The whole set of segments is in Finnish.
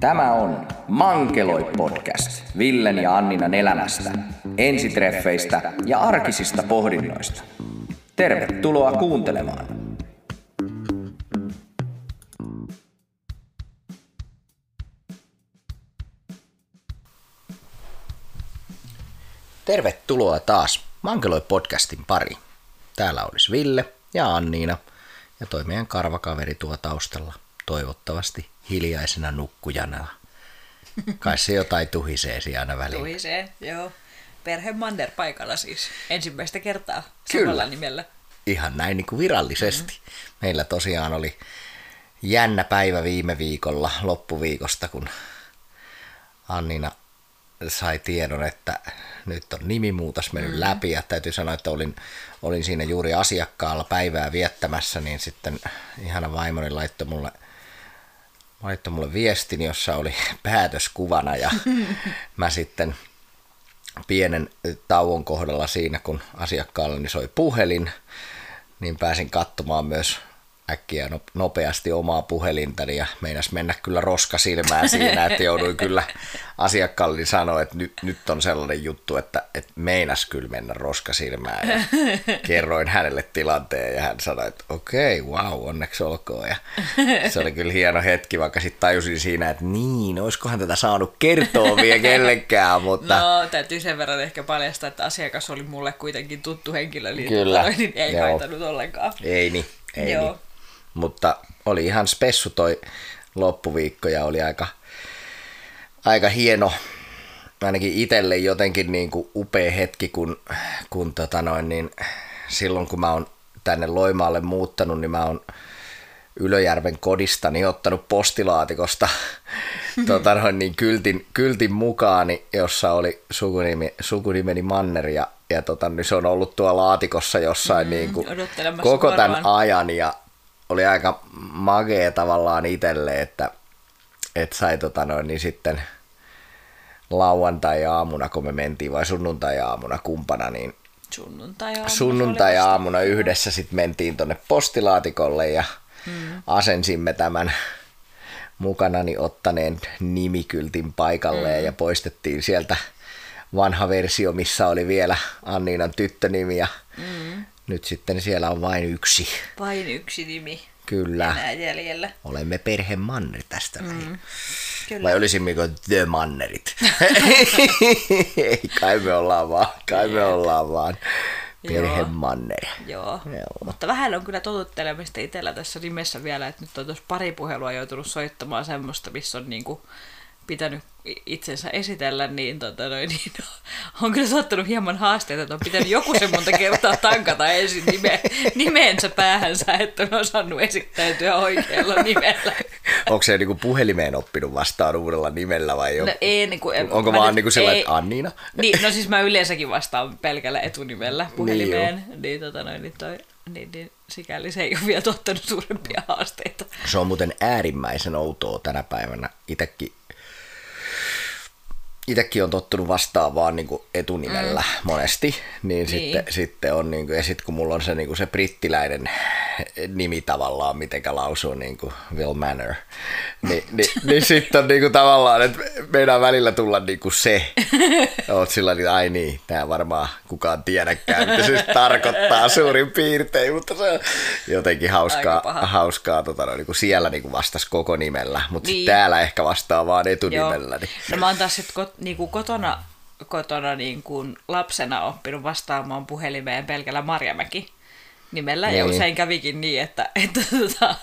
Tämä on Mankeloi podcast Villen ja Anninan elämästä, ensitreffeistä ja arkisista pohdinnoista. Tervetuloa kuuntelemaan. Tervetuloa taas Mankeloi podcastin pari. Täällä olisi Ville ja Anniina ja toi meidän karvakaveri tuo taustalla toivottavasti hiljaisena nukkujana. Kai se jotain tuhisee aina väliin. Tuhisee, joo. Perhe Mander paikalla siis ensimmäistä kertaa Kyllä. samalla nimellä. Ihan näin niin kuin virallisesti. Mm-hmm. Meillä tosiaan oli jännä päivä viime viikolla loppuviikosta, kun Annina sai tiedon, että nyt on nimimuutos mennyt mm. läpi ja täytyy sanoa, että olin, olin siinä juuri asiakkaalla päivää viettämässä, niin sitten ihana vaimoni laittoi mulle, laittoi mulle viestin, jossa oli päätöskuvana ja mä sitten pienen tauon kohdalla siinä, kun asiakkaalleni soi puhelin, niin pääsin katsomaan myös äkkiä no- nopeasti omaa puhelintani ja meinas mennä kyllä roskasilmään siinä, että jouduin kyllä asiakkaalle sanoa, että nyt, nyt on sellainen juttu, että, että meinas kyllä mennä roskasilmään ja kerroin hänelle tilanteen ja hän sanoi, että okei, okay, wow, onneksi olkoon ja se oli kyllä hieno hetki, vaikka sitten tajusin siinä, että niin, olisikohan tätä saanut kertoa vielä kellekään, mutta... No, täytyy sen verran ehkä paljastaa, että asiakas oli mulle kuitenkin tuttu henkilö, niin, Kyllä, tota, niin ei joo. haitannut ollenkaan. Ei niin, ei Joo. niin. Mutta oli ihan spessu toi loppuviikko ja oli aika, aika hieno, ainakin itselle jotenkin niin kuin upea hetki, kun, kun tota noin, niin silloin kun mä oon tänne Loimaalle muuttanut, niin mä oon Ylöjärven kodistani ottanut postilaatikosta tota noin, niin kyltin, kyltin mukaani, jossa oli sukunimi, sukunimeni Manner ja, ja tota, niin se on ollut tuolla laatikossa jossain mm, niin kuin koko tämän ajan ja oli aika magea tavallaan itselle, että, että sai tota noin, niin sitten lauantai-aamuna, kun me mentiin, vai sunnuntai-aamuna kumpana, niin Sunnuntai-aamuna. sunnuntai-aamuna yhdessä sitten mentiin tonne postilaatikolle ja mm. asensimme tämän mukanani ottaneen nimikyltin paikalleen mm. ja poistettiin sieltä vanha versio, missä oli vielä Anniinan tyttönimi ja mm. Nyt sitten siellä on vain yksi. Vain yksi nimi Kyllä, enää jäljellä. olemme perhe Manner tästä mm. Kyllä. Vai olisimmeko The Mannerit? Ei, kai me ollaan vaan, kai me ollaan vaan perhe Joo. Manner. Joo. Joo. mutta vähän on kyllä totuttelemista itsellä tässä nimessä vielä, että nyt on tuossa pari puhelua joutunut soittamaan semmoista, missä on niinku pitänyt itsensä esitellä, niin, tota noin, niin on kyllä sattunut hieman haasteita, että on pitänyt joku se monta kertaa tankata ensin nime, nimensä päähänsä, että on osannut esittäytyä oikealla nimellä. Onko se niinku puhelimeen oppinut vastaan uudella nimellä vai jo? No ei, niin kuin, Onko vaan niinku sellainen, että Anniina? Niin, no siis mä yleensäkin vastaan pelkällä etunimellä puhelimeen, niin, niin, tota noin, niin, toi, niin, niin sikäli se ei ole vielä tuottanut suurempia haasteita. Se on muuten äärimmäisen outoa tänä päivänä. Itekin, itekin on tottunut vastaan vaan niinku etunimellä mm. monesti, niin, niin. Sitten, sitten on niinku, ja sitten kun mulla on se, niinku se brittiläinen nimi tavallaan, mitenkä lausuu niinku Will Manor, niin, niin, niin sitten on niinku tavallaan, että meidän välillä tulla niinku se. Oot sillä niin, ai niin, tää varmaan kukaan tiedäkään, mitä se nyt tarkoittaa suurin piirtein, mutta se on jotenkin hauskaa, hauskaa tota, no, niin siinä niin vastas koko nimellä, mutta niin. Niin. täällä ehkä vastaa vaan Joo. etunimellä. Niin. No mä oon taas sit kot, niinku kotona, kotona niinku lapsena oppinut vastaamaan puhelimeen pelkällä Marjamäki nimellä. Niin. Ja Niin. usein kävikin niin, että, että, että,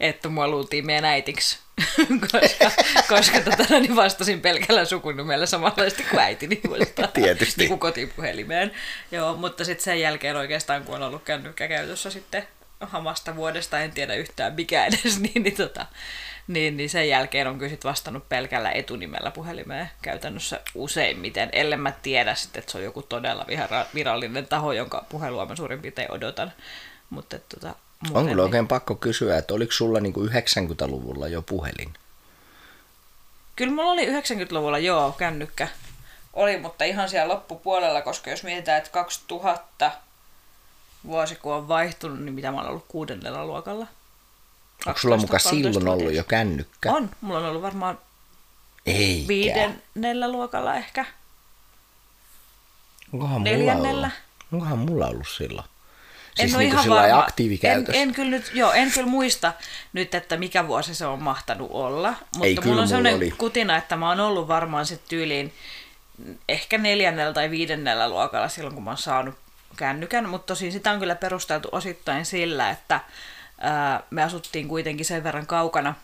että mua luultiin meidän äitiksi. koska, koska tota, niin vastasin pelkällä sukunimellä samanlaisesti kuin äitini vastaa. Tietysti. Niin kuin kotipuhelimeen. Joo, mutta sitten sen jälkeen oikeastaan, kun on ollut kännykkä käytössä sitten hamasta vuodesta, en tiedä yhtään mikä edes, niin, niin, tota, niin, niin sen jälkeen on kyllä sit vastannut pelkällä etunimellä puhelimeen käytännössä useimmiten, ellen mä tiedä sitten, että se on joku todella virallinen taho, jonka puhelua mä suurin piirtein odotan. Mutta tota, On muuten kyllä niin- oikein pakko kysyä, että oliko sulla niin kuin 90-luvulla jo puhelin? Kyllä mulla oli 90-luvulla joo kännykkä. Oli, mutta ihan siellä loppupuolella, koska jos mietitään, että 2000 vuosi kun on vaihtunut, niin mitä mä olen ollut kuudennella luokalla. Onko sulla muka 12-13 silloin ollut jo kännykkä? On, mulla on ollut varmaan Eikä. viidennellä luokalla ehkä. Onkohan mulla neljännellä. ollut? Onkohan mulla ollut silloin? En Siis ole niinku ihan varma. aktiivikäytössä. En, en, kyllä nyt, joo, en kyllä muista nyt, että mikä vuosi se on mahtanut olla. Mutta Ei, mulla on mulla sellainen oli. kutina, että mä oon ollut varmaan sitten tyyliin ehkä neljännellä tai viidennellä luokalla silloin, kun mä oon saanut kännykän. Mutta tosin sitä on kyllä perusteltu osittain sillä, että ää, me asuttiin kuitenkin sen verran kaukana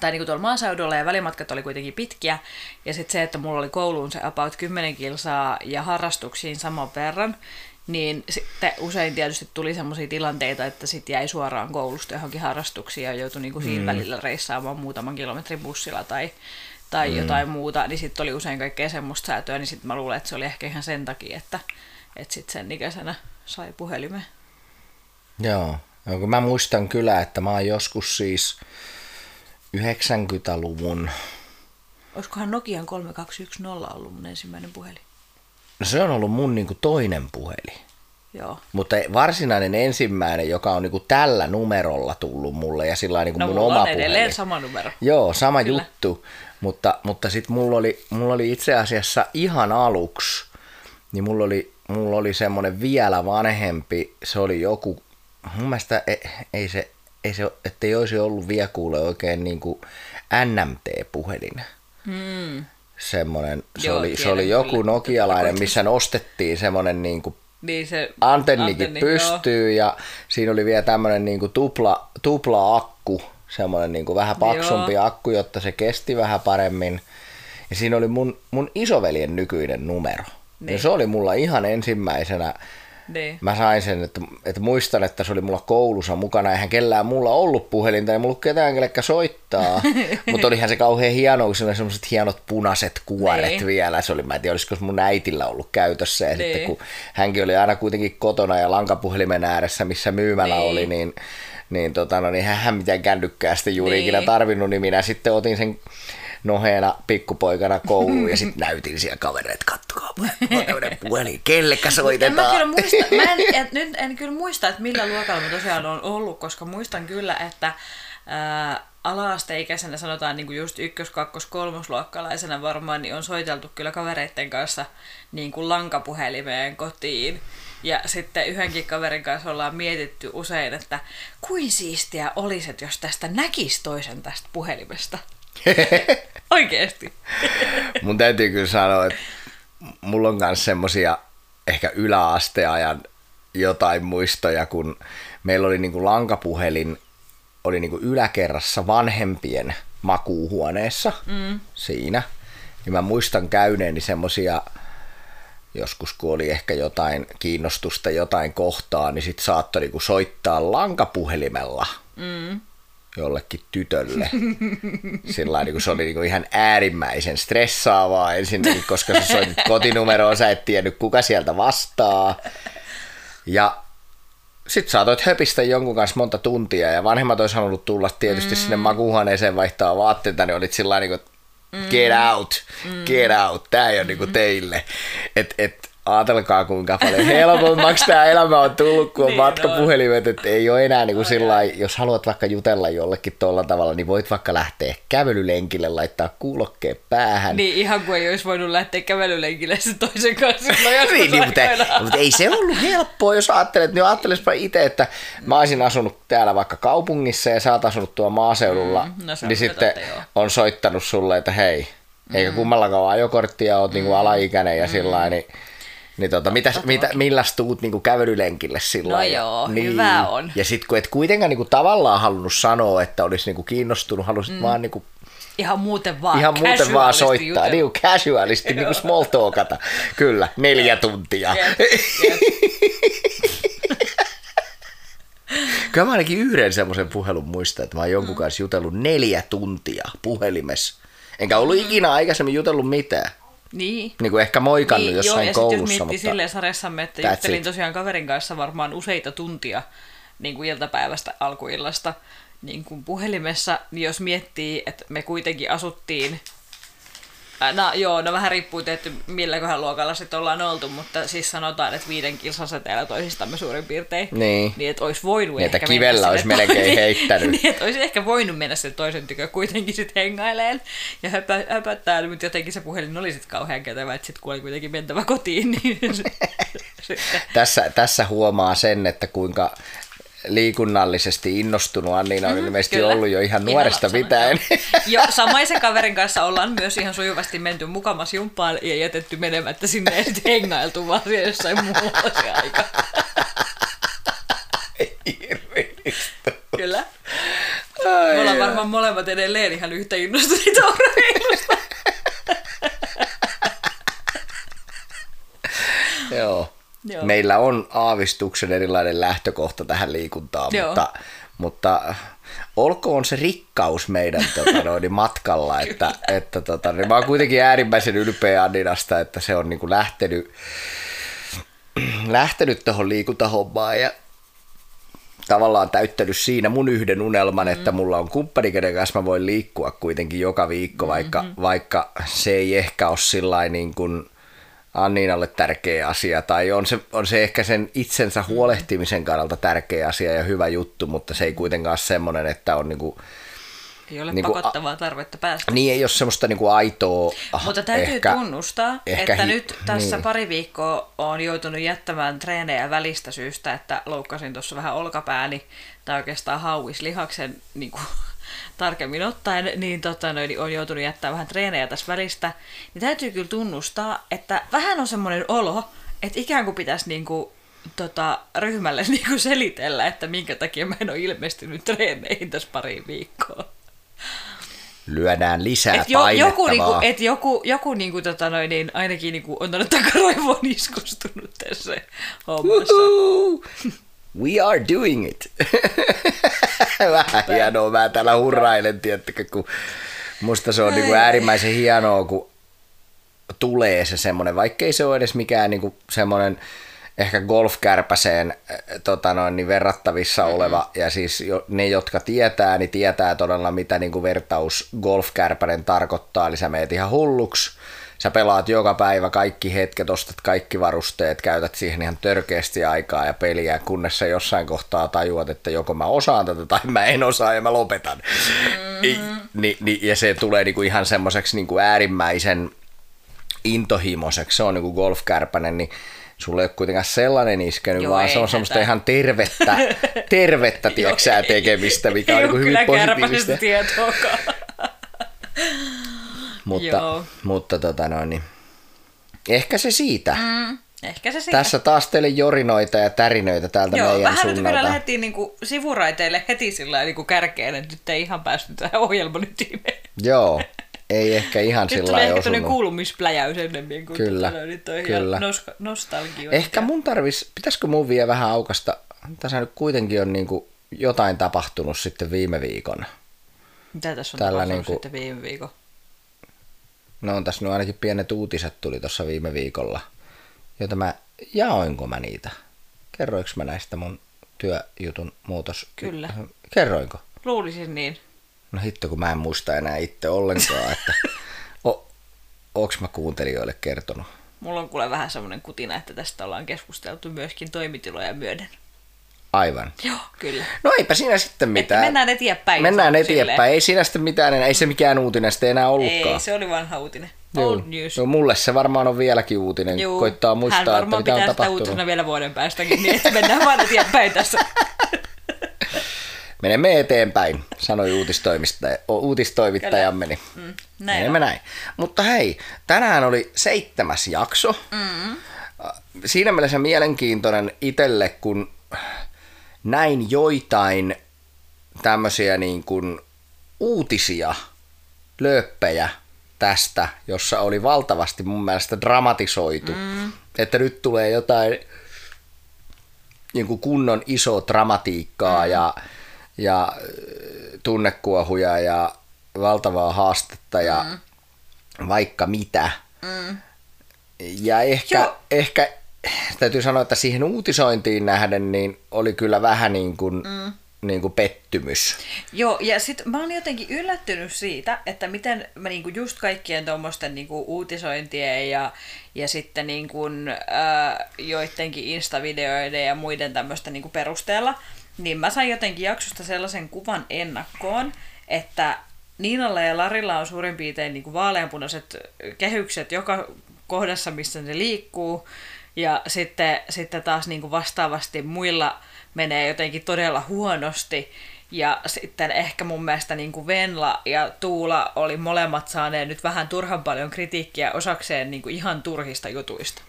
tai niin kuin tuolla maaseudulla ja välimatkat oli kuitenkin pitkiä. Ja sitten se, että mulla oli kouluun se about 10 kilsaa ja harrastuksiin saman verran, niin sitten usein tietysti tuli sellaisia tilanteita, että sitten jäi suoraan koulusta johonkin harrastuksiin ja joutui niin kuin siinä välillä reissaamaan muutaman kilometrin bussilla tai, tai mm. jotain muuta, niin sitten oli usein kaikkea semmoista säätöä, niin sitten mä luulen, että se oli ehkä ihan sen takia, että, että sitten sen ikäisenä sai puhelimen. Joo. Kun mä muistan kyllä, että mä oon joskus siis 90-luvun, Olisikohan Nokian 3210 ollut mun ensimmäinen puhelin? no se on ollut mun niinku toinen puhelin. Joo. Mutta varsinainen ensimmäinen, joka on niinku tällä numerolla tullut mulle ja sillä niinku No mun oma on edelleen puhelin. sama numero. Joo, sama Kyllä. juttu. Mutta, mutta sitten mulla oli, mulla oli itse asiassa ihan aluksi, niin mulla oli, mulla oli semmoinen vielä vanhempi, se oli joku, mun mielestä ei, ei se, ei se, ettei olisi ollut vielä kuule oikein niin kuin NMT-puhelin. Semmoinen, se, Joo, oli, se oli joku kyllä. nokialainen, missä nostettiin semmoinen niin kuin Niin se antennikin antenni, pystyy ja siinä oli vielä tämmöinen niinku tupla, tupla akku, semmoinen niinku vähän paksumpi Joo. akku, jotta se kesti vähän paremmin. Ja siinä oli mun, mun isoveljen nykyinen numero. Niin. Ja se oli mulla ihan ensimmäisenä. Niin. Mä sain sen, että, että muistan, että se oli mulla koulussa mukana. Eihän kellään mulla ollut puhelinta, ei mulla ollut ketään, kellekään soittaa. Mutta olihan se kauhean hieno, kun siinä oli semmoiset hienot punaiset kuoret Niin. vielä. Se oli, mä en tiedä, olisiko mun äitillä ollut käytössä. Ja Niin. sitten kun hänkin oli aina kuitenkin kotona ja lankapuhelimen ääressä, missä myymälä Niin. oli, niin, niin, tota, no, niin hän mitään kännykkää sitten juuri Niin. ikinä tarvinnut, niin minä sitten otin sen noheena pikkupoikana kouluun ja sitten näytin siellä kavereet, kattokaa, mulla on tämmöinen puhelin, kellekä En mä, soitetaan. kyllä muista, mä en, et, nyt en kyllä muista, että millä luokalla mä tosiaan on ollut, koska muistan kyllä, että ää, ala-asteikäisenä sanotaan niin kuin just ykkös-, kakkos-, kolmosluokkalaisena varmaan, niin on soiteltu kyllä kavereiden kanssa niin kuin lankapuhelimeen kotiin. Ja sitten yhdenkin kaverin kanssa ollaan mietitty usein, että kuin siistiä olisi, että jos tästä näkisi toisen tästä puhelimesta. Oikeesti. Mun täytyy kyllä sanoa, että mulla on myös semmosia ehkä yläasteajan jotain muistoja, kun meillä oli niinku lankapuhelin, oli niinku yläkerrassa vanhempien makuuhuoneessa mm. siinä. Niin mä muistan käyneeni semmosia, joskus kun oli ehkä jotain kiinnostusta jotain kohtaa, niin sit saattoi niinku soittaa lankapuhelimella mm. Jollekin tytölle. Sillä lailla, niin se oli niin ihan äärimmäisen stressaavaa ensinnäkin, koska sä soitit kotinumeroon, sä et tiennyt kuka sieltä vastaa. Ja sit saatoit höpistä jonkun kanssa monta tuntia ja vanhemmat olisi halunnut tulla tietysti mm. sinne makuuhuoneeseen vaihtaa vaatteita, niin olit sillä niin kuin, get out, get out, tää ei ole niin kuin teille. Et, et, ajatelkaa kuinka paljon helpommaksi tämä elämä on tullut, kun on Niin matkapuhelimet, että ei ole enää niin kuin sillä jos haluat vaikka jutella jollekin tuolla tavalla, niin voit vaikka lähteä kävelylenkille, laittaa kuulokkeen päähän. Niin ihan kuin ei olisi voinut lähteä kävelylenkille se toisen kanssa. niin, niin, mutta, mutta, ei se ollut helppoa, jos ajattelet, niin ajattelespa itse, että mä olisin asunut täällä vaikka kaupungissa ja sä oot asunut tuolla maaseudulla, Mm, no niin sitten joo. on soittanut sulle, että hei, eikä Mm. kummallakaan ole ajokorttia, oot niinku alaikäinen ja sillä lailla, niin niin tota, mitä, mitä, milläs tuut niinku kävelylenkille sillä No joo, niin. hyvä on. Ja sit kun et kuitenkaan niinku tavallaan halunnut sanoa, että olisi niinku kiinnostunut, halusit mm. vaan niinku Ihan muuten vaan. ihan muuten vaan soittaa, jutella. niin casualisti, niin kuin small talkata. Kyllä, neljä tuntia. Jep, jep. Kyllä mä ainakin yhden semmoisen puhelun muistan, että mä oon jonkun kanssa jutellut neljä tuntia puhelimessa. Enkä ollut ikinä aikaisemmin jutellut mitään. Niin. Niin kuin ehkä moikannut niin, joo, jossain ja koulussa. Sitten jos miettii mutta... silleen sarjassamme, että juttelin it. tosiaan kaverin kanssa varmaan useita tuntia niin kuin iltapäivästä alkuillasta niin kuin puhelimessa, niin jos miettii, että me kuitenkin asuttiin No joo, no vähän riippuu tietty milläköhän luokalla sitten ollaan oltu, mutta siis sanotaan, että viiden kilsan säteellä toisistamme suurin piirtein. Niin. Niin, että olisi voinut Niin, että ehkä kivellä mennä olisi sinne melkein toiseen- heittänyt. niin, että olisi ehkä voinut mennä sen toisen tykö kuitenkin sitten hengaileen ja höpöttää, mutta jotenkin se puhelin oli sitten kauhean kätevä, että sitten kun oli kuitenkin mentävä kotiin, niin Tässä, tässä huomaa sen, että kuinka liikunnallisesti innostunut Anniina on ilmeisesti Kyllä. ollut jo ihan nuoresta pitäen. joo. Jo, samaisen kaverin kanssa ollaan myös ihan sujuvasti menty mukamas jumppaan ja jätetty menemättä sinne sitten hengailtu vaan jossain muualla se aika. Kyllä. Me ollaan varmaan molemmat edelleen ihan yhtä innostuneita urheilusta. Joo. Joo. Meillä on aavistuksen erilainen lähtökohta tähän liikuntaan, Joo. mutta, mutta olkoon se rikkaus meidän tota, noin, matkalla, että, että tota, niin mä oon kuitenkin äärimmäisen ylpeä Anninasta, että se on niin kuin lähtenyt, lähtenyt tuohon liikuntahommaan ja tavallaan täyttänyt siinä mun yhden unelman, mm. että mulla on kumppani, kenen kanssa mä voin liikkua kuitenkin joka viikko, vaikka, mm-hmm. vaikka se ei ehkä ole sillä niin kuin Anniinalle tärkeä asia, tai on se, on se ehkä sen itsensä huolehtimisen kannalta tärkeä asia ja hyvä juttu, mutta se ei kuitenkaan ole semmoinen, että on niinku, Ei ole Niinku, pakottavaa tarvetta päästä. niin ei ole semmoista niinku aitoa Mutta täytyy ehkä, tunnustaa, ehkä että hi- nyt tässä niin. pari viikkoa on joutunut jättämään treenejä välistä syystä, että loukkasin tuossa vähän olkapääni, tai oikeastaan hauislihaksen niin kuin, tarkemmin ottaen, niin, tota, noin, niin on joutunut jättämään vähän treenejä tässä välistä. Niin täytyy kyllä tunnustaa, että vähän on semmoinen olo, että ikään kuin pitäisi niin kuin, tota, ryhmälle niin kuin selitellä, että minkä takia mä en ole ilmestynyt treeneihin tässä pari viikkoa. lyödään lisää Et jo, painettavaa. joku, niinku, et joku, joku niinku, tota noin, niin ainakin niinku, on tuonne takaraivoon iskustunut tässä hommassa. Woohoo! We are doing it. Vähän hienoa, mä täällä hurrailen, tiettäkö, kun musta se on niinku äärimmäisen hienoa, kun tulee se semmoinen, vaikkei se ole edes mikään niinku semmoinen ehkä golfkärpäseen äh, tota noin, niin verrattavissa mm-hmm. oleva, ja siis jo, ne, jotka tietää, niin tietää todella, mitä niinku vertaus golfkärpänen tarkoittaa, eli sä meet ihan hulluksi, sä pelaat joka päivä kaikki hetket, ostat kaikki varusteet, käytät siihen ihan törkeästi aikaa ja peliä, kunnes sä jossain kohtaa tajuat, että joko mä osaan tätä tai mä en osaa ja mä lopetan. Mm-hmm. Ni, ni, ja se tulee niinku ihan semmoiseksi niinku äärimmäisen intohimoiseksi, se on niinku golfkärpänen, niin sulla ei ole kuitenkaan sellainen iskenyt, Joo, vaan se on semmoista tää- ihan tervettä, tervettä tiedätkö tekemistä, mikä on Ei niinku ole hyvin kyllä positiivista. tietoakaan. Mutta, Joo. mutta tota noin, niin ehkä se siitä. Mm, ehkä se siitä. Tässä taas teille jorinoita ja tärinöitä täältä Joo, meidän vähän nyt suunnalta. kyllä lähdettiin niinku sivuraiteille heti sillä niinku kärkeen, että nyt ei ihan päästy tähän ohjelman ytimeen. Joo, ei ehkä ihan Nyt sillä lailla ehkä tämmöinen osunut. kuulumispläjäys ennemmin kuin Kyllä, tota, nyt on kyllä. nos- nostalgioita. Ehkä mun tarvis, pitäisikö mun vielä vähän aukasta, tässä nyt kuitenkin on niinku jotain tapahtunut sitten viime viikon. Mitä tässä on tällä tapahtunut niinku- sitten viime viikon? No on tässä nyt ainakin pienet uutiset tuli tuossa viime viikolla, jota mä, jaoinko mä niitä? Kerroinko mä näistä mun työjutun muutos? Kyllä. Kerroinko? Luulisin niin. No hitto, kun mä en muista enää itse ollenkaan, että o, onks mä kuuntelijoille kertonut? Mulla on kuule vähän semmoinen kutina, että tästä ollaan keskusteltu myöskin toimitiloja myöden. Aivan. Joo, kyllä. No eipä siinä sitten Että mitään. mennään eteenpäin. Mennään silleen. eteenpäin. Ei siinä sitten mitään enää. Ei se mikään uutinen sitten enää ollutkaan. Ei, se oli vanha uutinen. Joo. Old news. No, mulle se varmaan on vieläkin uutinen. Juu, Koittaa hän muistaa, että varmaan mitä on tapahtunut. uutisena vielä vuoden päästäkin, niin että mennään vaan eteenpäin tässä. Menemme eteenpäin, sanoi uutistoimittaja, uutistoimittajamme. Niin Mm, näin Menemme on. näin. Mutta hei, tänään oli seitsemäs jakso. Mm. Siinä mielessä mielenkiintoinen itselle, kun näin joitain tämmöisiä niin kuin uutisia, lööppejä tästä, jossa oli valtavasti mun mielestä dramatisoitu. Mm. Että nyt tulee jotain niin kuin kunnon iso dramatiikkaa mm. ja, ja äh, tunnekuohuja ja valtavaa haastetta ja mm. vaikka mitä. Mm. Ja ehkä, Joo. ehkä täytyy sanoa, että siihen uutisointiin nähden niin oli kyllä vähän niin kuin, mm. niin kuin pettymys. Joo, ja sitten mä oon jotenkin yllättynyt siitä, että miten mä niinku just kaikkien tuommoisten niinku uutisointien ja, ja sitten niinku, ää, joidenkin instavideoiden ja muiden tämmöisten niinku perusteella, niin mä sain jotenkin jaksosta sellaisen kuvan ennakkoon, että Niinalla ja Larilla on suurin piirtein niinku vaaleanpunaiset kehykset joka kohdassa, missä ne liikkuu, ja sitten, sitten taas niinku vastaavasti muilla menee jotenkin todella huonosti. Ja sitten ehkä mun mielestä niin kuin Venla ja Tuula oli molemmat saaneet nyt vähän turhan paljon kritiikkiä osakseen niin kuin ihan turhista jutuista.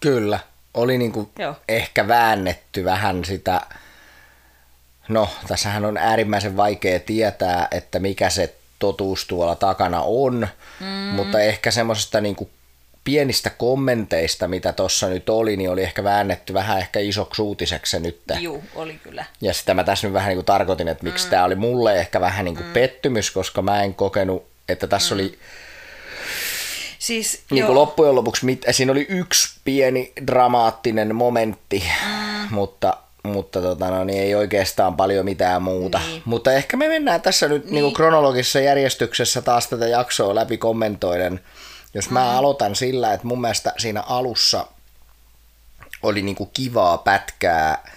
Kyllä, oli niin kuin Joo. ehkä väännetty vähän sitä, no tässähän on äärimmäisen vaikea tietää, että mikä se totuus tuolla takana on, mm. mutta ehkä semmoisesta niin kuin pienistä kommenteista, mitä tuossa nyt oli, niin oli ehkä väännetty vähän ehkä isoksi uutiseksi se nyt. Juu, oli kyllä. Ja sitä mä tässä nyt vähän niin kuin tarkoitin, että miksi mm. tämä oli mulle ehkä vähän niin kuin mm. pettymys, koska mä en kokenut, että tässä mm. oli Siis, niin kuin loppujen lopuksi, mit, siinä oli yksi pieni dramaattinen momentti, mm. mutta, mutta tota, no, niin ei oikeastaan paljon mitään muuta. Niin. Mutta ehkä me mennään tässä nyt niin. Niin kuin kronologisessa järjestyksessä taas tätä jaksoa läpi kommentoiden. Jos mä mm. aloitan sillä, että mun mielestä siinä alussa oli niin kuin kivaa pätkää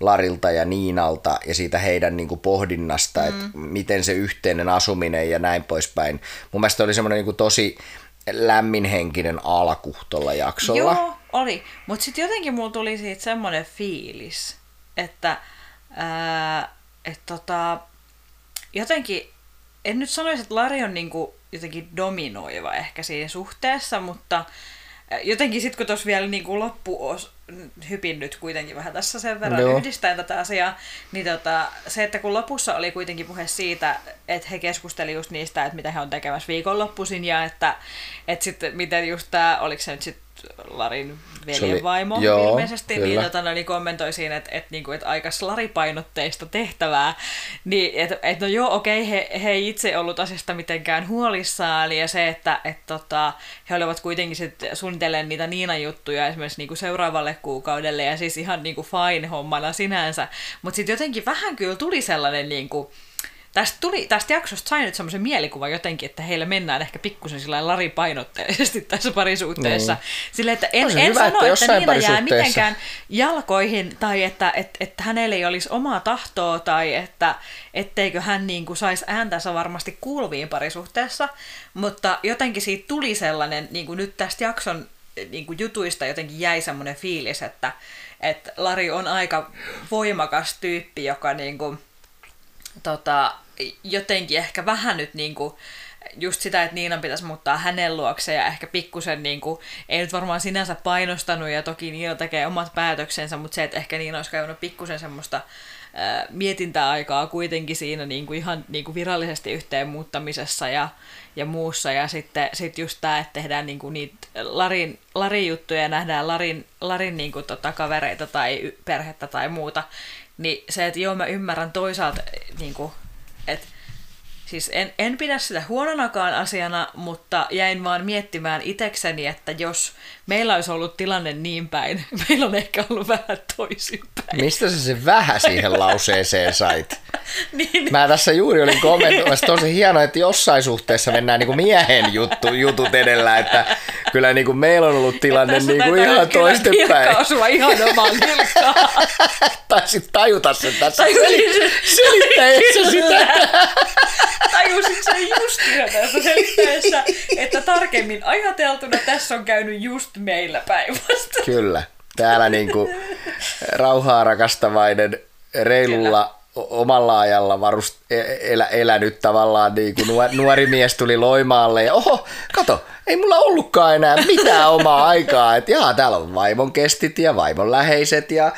Larilta ja Niinalta ja siitä heidän niin kuin pohdinnasta, mm. että miten se yhteinen asuminen ja näin poispäin. Mun mielestä oli semmoinen niin kuin tosi lämminhenkinen alku tuolla jaksolla. Joo, oli. Mutta sitten jotenkin mulla tuli siitä semmoinen fiilis, että ää, et tota, jotenkin, en nyt sanoisi, että Lari on niinku jotenkin dominoiva ehkä siinä suhteessa, mutta jotenkin sitten kun tuossa vielä niinku loppu hypin nyt kuitenkin vähän tässä sen verran Joo. yhdistäen tätä asiaa, niin tota, se, että kun lopussa oli kuitenkin puhe siitä, että he keskusteli just niistä, että mitä he on tekemässä viikonloppuisin ja että, että sitten miten just tämä, oliko se nyt sitten Larin veljenvaimo oli- joo, ilmeisesti, niin, kyllä. tota, no, niin kommentoi siinä, että, että, niinku, että aika slaripainotteista tehtävää, niin että, että no joo, okei, he, he ei itse ollut asiasta mitenkään huolissaan, ja se, että et, tota, he olivat kuitenkin sit suunnitellen niitä Niinan juttuja esimerkiksi niinku seuraavalle kuukaudelle, ja siis ihan niinku fine hommana sinänsä, mutta sitten jotenkin vähän kyllä tuli sellainen niinku, Tästä, tuli, tästä jaksosta sai nyt semmoisen mielikuvan jotenkin, että heillä mennään ehkä pikkusen sillä laripainotteisesti tässä parisuhteessa. Niin. Silleen, että en, en hyvä, sano, että että, Niina jää mitenkään jalkoihin tai että, että, että hänellä ei olisi omaa tahtoa tai että etteikö hän niin kuin saisi ääntänsä varmasti kuuluviin parisuhteessa, mutta jotenkin siitä tuli sellainen, niin kuin nyt tästä jakson niin kuin jutuista jotenkin jäi semmoinen fiilis, että, että Lari on aika voimakas tyyppi, joka niin kuin, tota, jotenkin ehkä vähän nyt niinku, just sitä, että Niinan pitäisi muuttaa hänen luokseen ja ehkä pikkusen niinku, ei nyt varmaan sinänsä painostanut ja toki Niina tekee omat päätöksensä, mutta se, että ehkä Niina olisi kaivannut pikkusen semmoista ää, mietintäaikaa kuitenkin siinä niinku ihan niinku virallisesti yhteen muuttamisessa ja, ja muussa. Ja sitten sit just tämä, että tehdään niinku niitä Larin, Larin juttuja ja nähdään Larin, Larin niinku tota kavereita tai perhettä tai muuta. Niin se, että joo mä ymmärrän toisaalta niinku, että Siis en, en pidä sitä huononakaan asiana, mutta jäin vaan miettimään itekseni, että jos meillä olisi ollut tilanne niin päin, meillä on ehkä ollut vähän toisinpäin. Mistä sä se vähän siihen lauseeseen sait? niin, Mä tässä juuri olin kommentoimassa, tosi hienoa, että jossain suhteessa mennään niin kuin miehen juttu, jutut edellä, että kyllä niin kuin meillä on ollut tilanne tässä niin kuin ihan pilkka osua ihan omaan nilkkaan. Taisit tajuta sen tässä Tajusin selittäessä sitä. Tajusin sen just tässä selittäessä, että tarkemmin ajateltuna tässä on käynyt just meillä päinvastoin. Kyllä. Täällä niin kuin rauhaa rakastavainen reilulla omalla ajalla varust, e- elä, elänyt tavallaan niin kuin nuori, nuori mies tuli Loimaalle ja oho, kato, ei mulla ollutkaan enää mitään omaa aikaa. Että jaa, täällä on vaimon kestit ja vaimon läheiset ja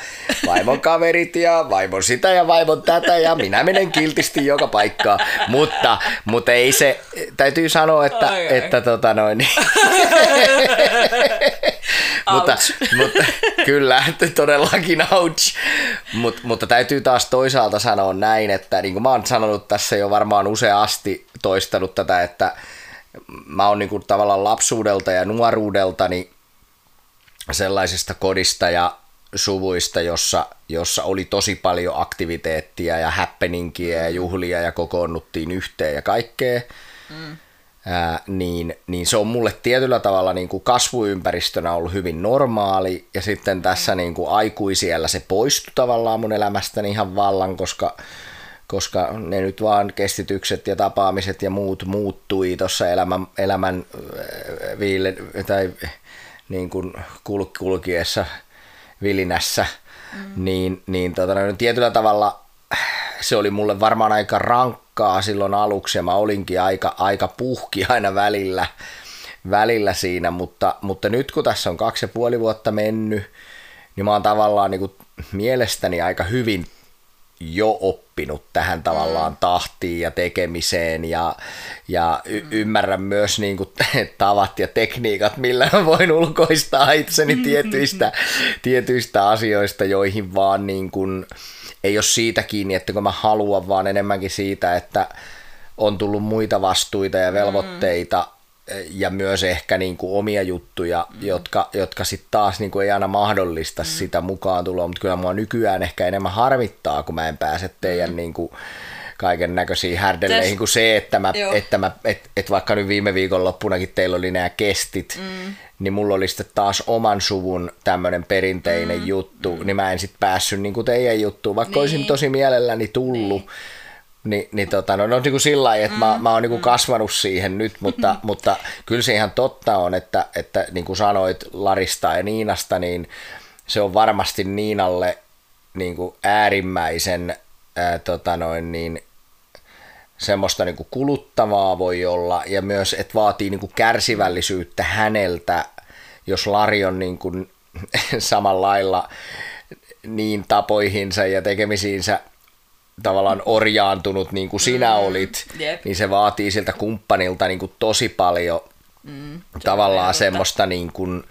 vaimon kaverit ja vaimon sitä ja vaimon tätä ja minä menen kiltisti joka paikkaan. Mutta, mutta ei se, täytyy sanoa, että, Ai, ai. että tota noin, niin- mutta, mutta, kyllä, että todellakin ouch. Mut, mutta täytyy taas toisaalta sanoa näin, että niin kuin mä oon sanonut tässä jo varmaan useasti toistanut tätä, että mä oon niin kuin tavallaan lapsuudelta ja nuoruudeltani sellaisesta kodista ja suvuista, jossa, jossa oli tosi paljon aktiviteettia ja happeningia ja juhlia ja kokoonnuttiin yhteen ja kaikkea. Mm. Ää, niin, niin se on mulle tietyllä tavalla niin kuin kasvuympäristönä ollut hyvin normaali, ja sitten tässä niin kuin aikuisiellä se poistui tavallaan mun elämästäni ihan vallan, koska, koska ne nyt vaan kestitykset ja tapaamiset ja muut muuttui tuossa elämän, elämän viille, tai niin kuin kul, kulkiessa vilinässä, mm. niin, niin tota, tietyllä tavalla se oli mulle varmaan aika rankkaa silloin aluksi ja mä olinkin aika, aika puhki aina välillä, välillä siinä, mutta, mutta nyt kun tässä on kaksi ja puoli vuotta mennyt, niin mä oon tavallaan niin kuin mielestäni aika hyvin jo oppinut tähän tavallaan mm. tahtiin ja tekemiseen ja, ja y- mm. ymmärrän myös niin kuin, tavat ja tekniikat, millä voin ulkoistaa itseni tietyistä, tietyistä asioista, joihin vaan niin kuin, ei ole siitä kiinni, että kun mä haluan, vaan enemmänkin siitä, että on tullut muita vastuita ja velvoitteita mm. ja myös ehkä niin kuin omia juttuja, mm. jotka, jotka sitten taas niin kuin ei aina mahdollista mm. sitä mukaan tuloa, mutta kyllä mua nykyään ehkä enemmän harmittaa, kun mä en pääse teidän mm. niin kuin kaiken näköisiin härdelleihin kuin se, että, mä, että mä, et, et vaikka nyt viime viikon loppunakin teillä oli nämä kestit, mm. Niin mulla oli sitten taas oman suvun tämmöinen perinteinen mm. juttu, mm. niin mä en sitten päässyt niin kuin teidän juttuun, vaikka niin. olisin tosi mielelläni tullut. Niin. Ni, niin tota, no, no niin kuin sillä lailla, että mm, mä, mä oon niin kuin mm. kasvanut siihen nyt, mutta, mutta kyllä se ihan totta on, että, että niin kuin sanoit Larista ja Niinasta, niin se on varmasti Niinalle niin kuin äärimmäisen ää, tota noin, niin semmoista niin kuin kuluttavaa voi olla ja myös, että vaatii niin kuin kärsivällisyyttä häneltä, jos Lari on niin kuin samalla lailla niin tapoihinsa ja tekemisiinsä tavallaan orjaantunut niin kuin sinä mm, olit, yep. niin se vaatii siltä kumppanilta niin kuin tosi paljon mm, tavallaan semmoista niin kuin,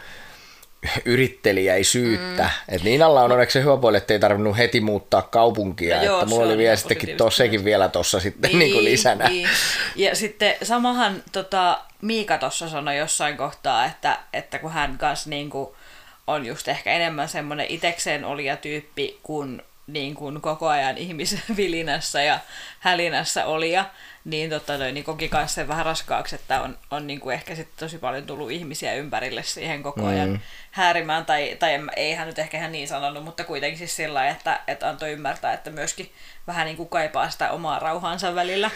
yrittelijäisyyttä. Mm. Et Niinalla on onneksi hyvä puoli, että ei tarvinnut heti muuttaa kaupunkia. No että joo, mulla oli vielä sittenkin tossakin vielä tuossa sitten niin, niin kuin lisänä. Niin. Ja sitten samahan tota, Miika tuossa sanoi jossain kohtaa, että, että kun hän kanssa niin kuin on just ehkä enemmän semmoinen itekseen olija tyyppi kuin niin kuin koko ajan ihmisvilinässä ja hälinässä olija, niin, totta toi, niin koki myös sen vähän raskaaksi, että on, on niin kuin ehkä sitten tosi paljon tullut ihmisiä ympärille siihen koko ajan mm. häärimään, tai, tai ei hän nyt ehkä ihan niin sanonut, mutta kuitenkin siis sillä lailla, että, että antoi ymmärtää, että myöskin vähän niin kuin kaipaa sitä omaa rauhaansa välillä,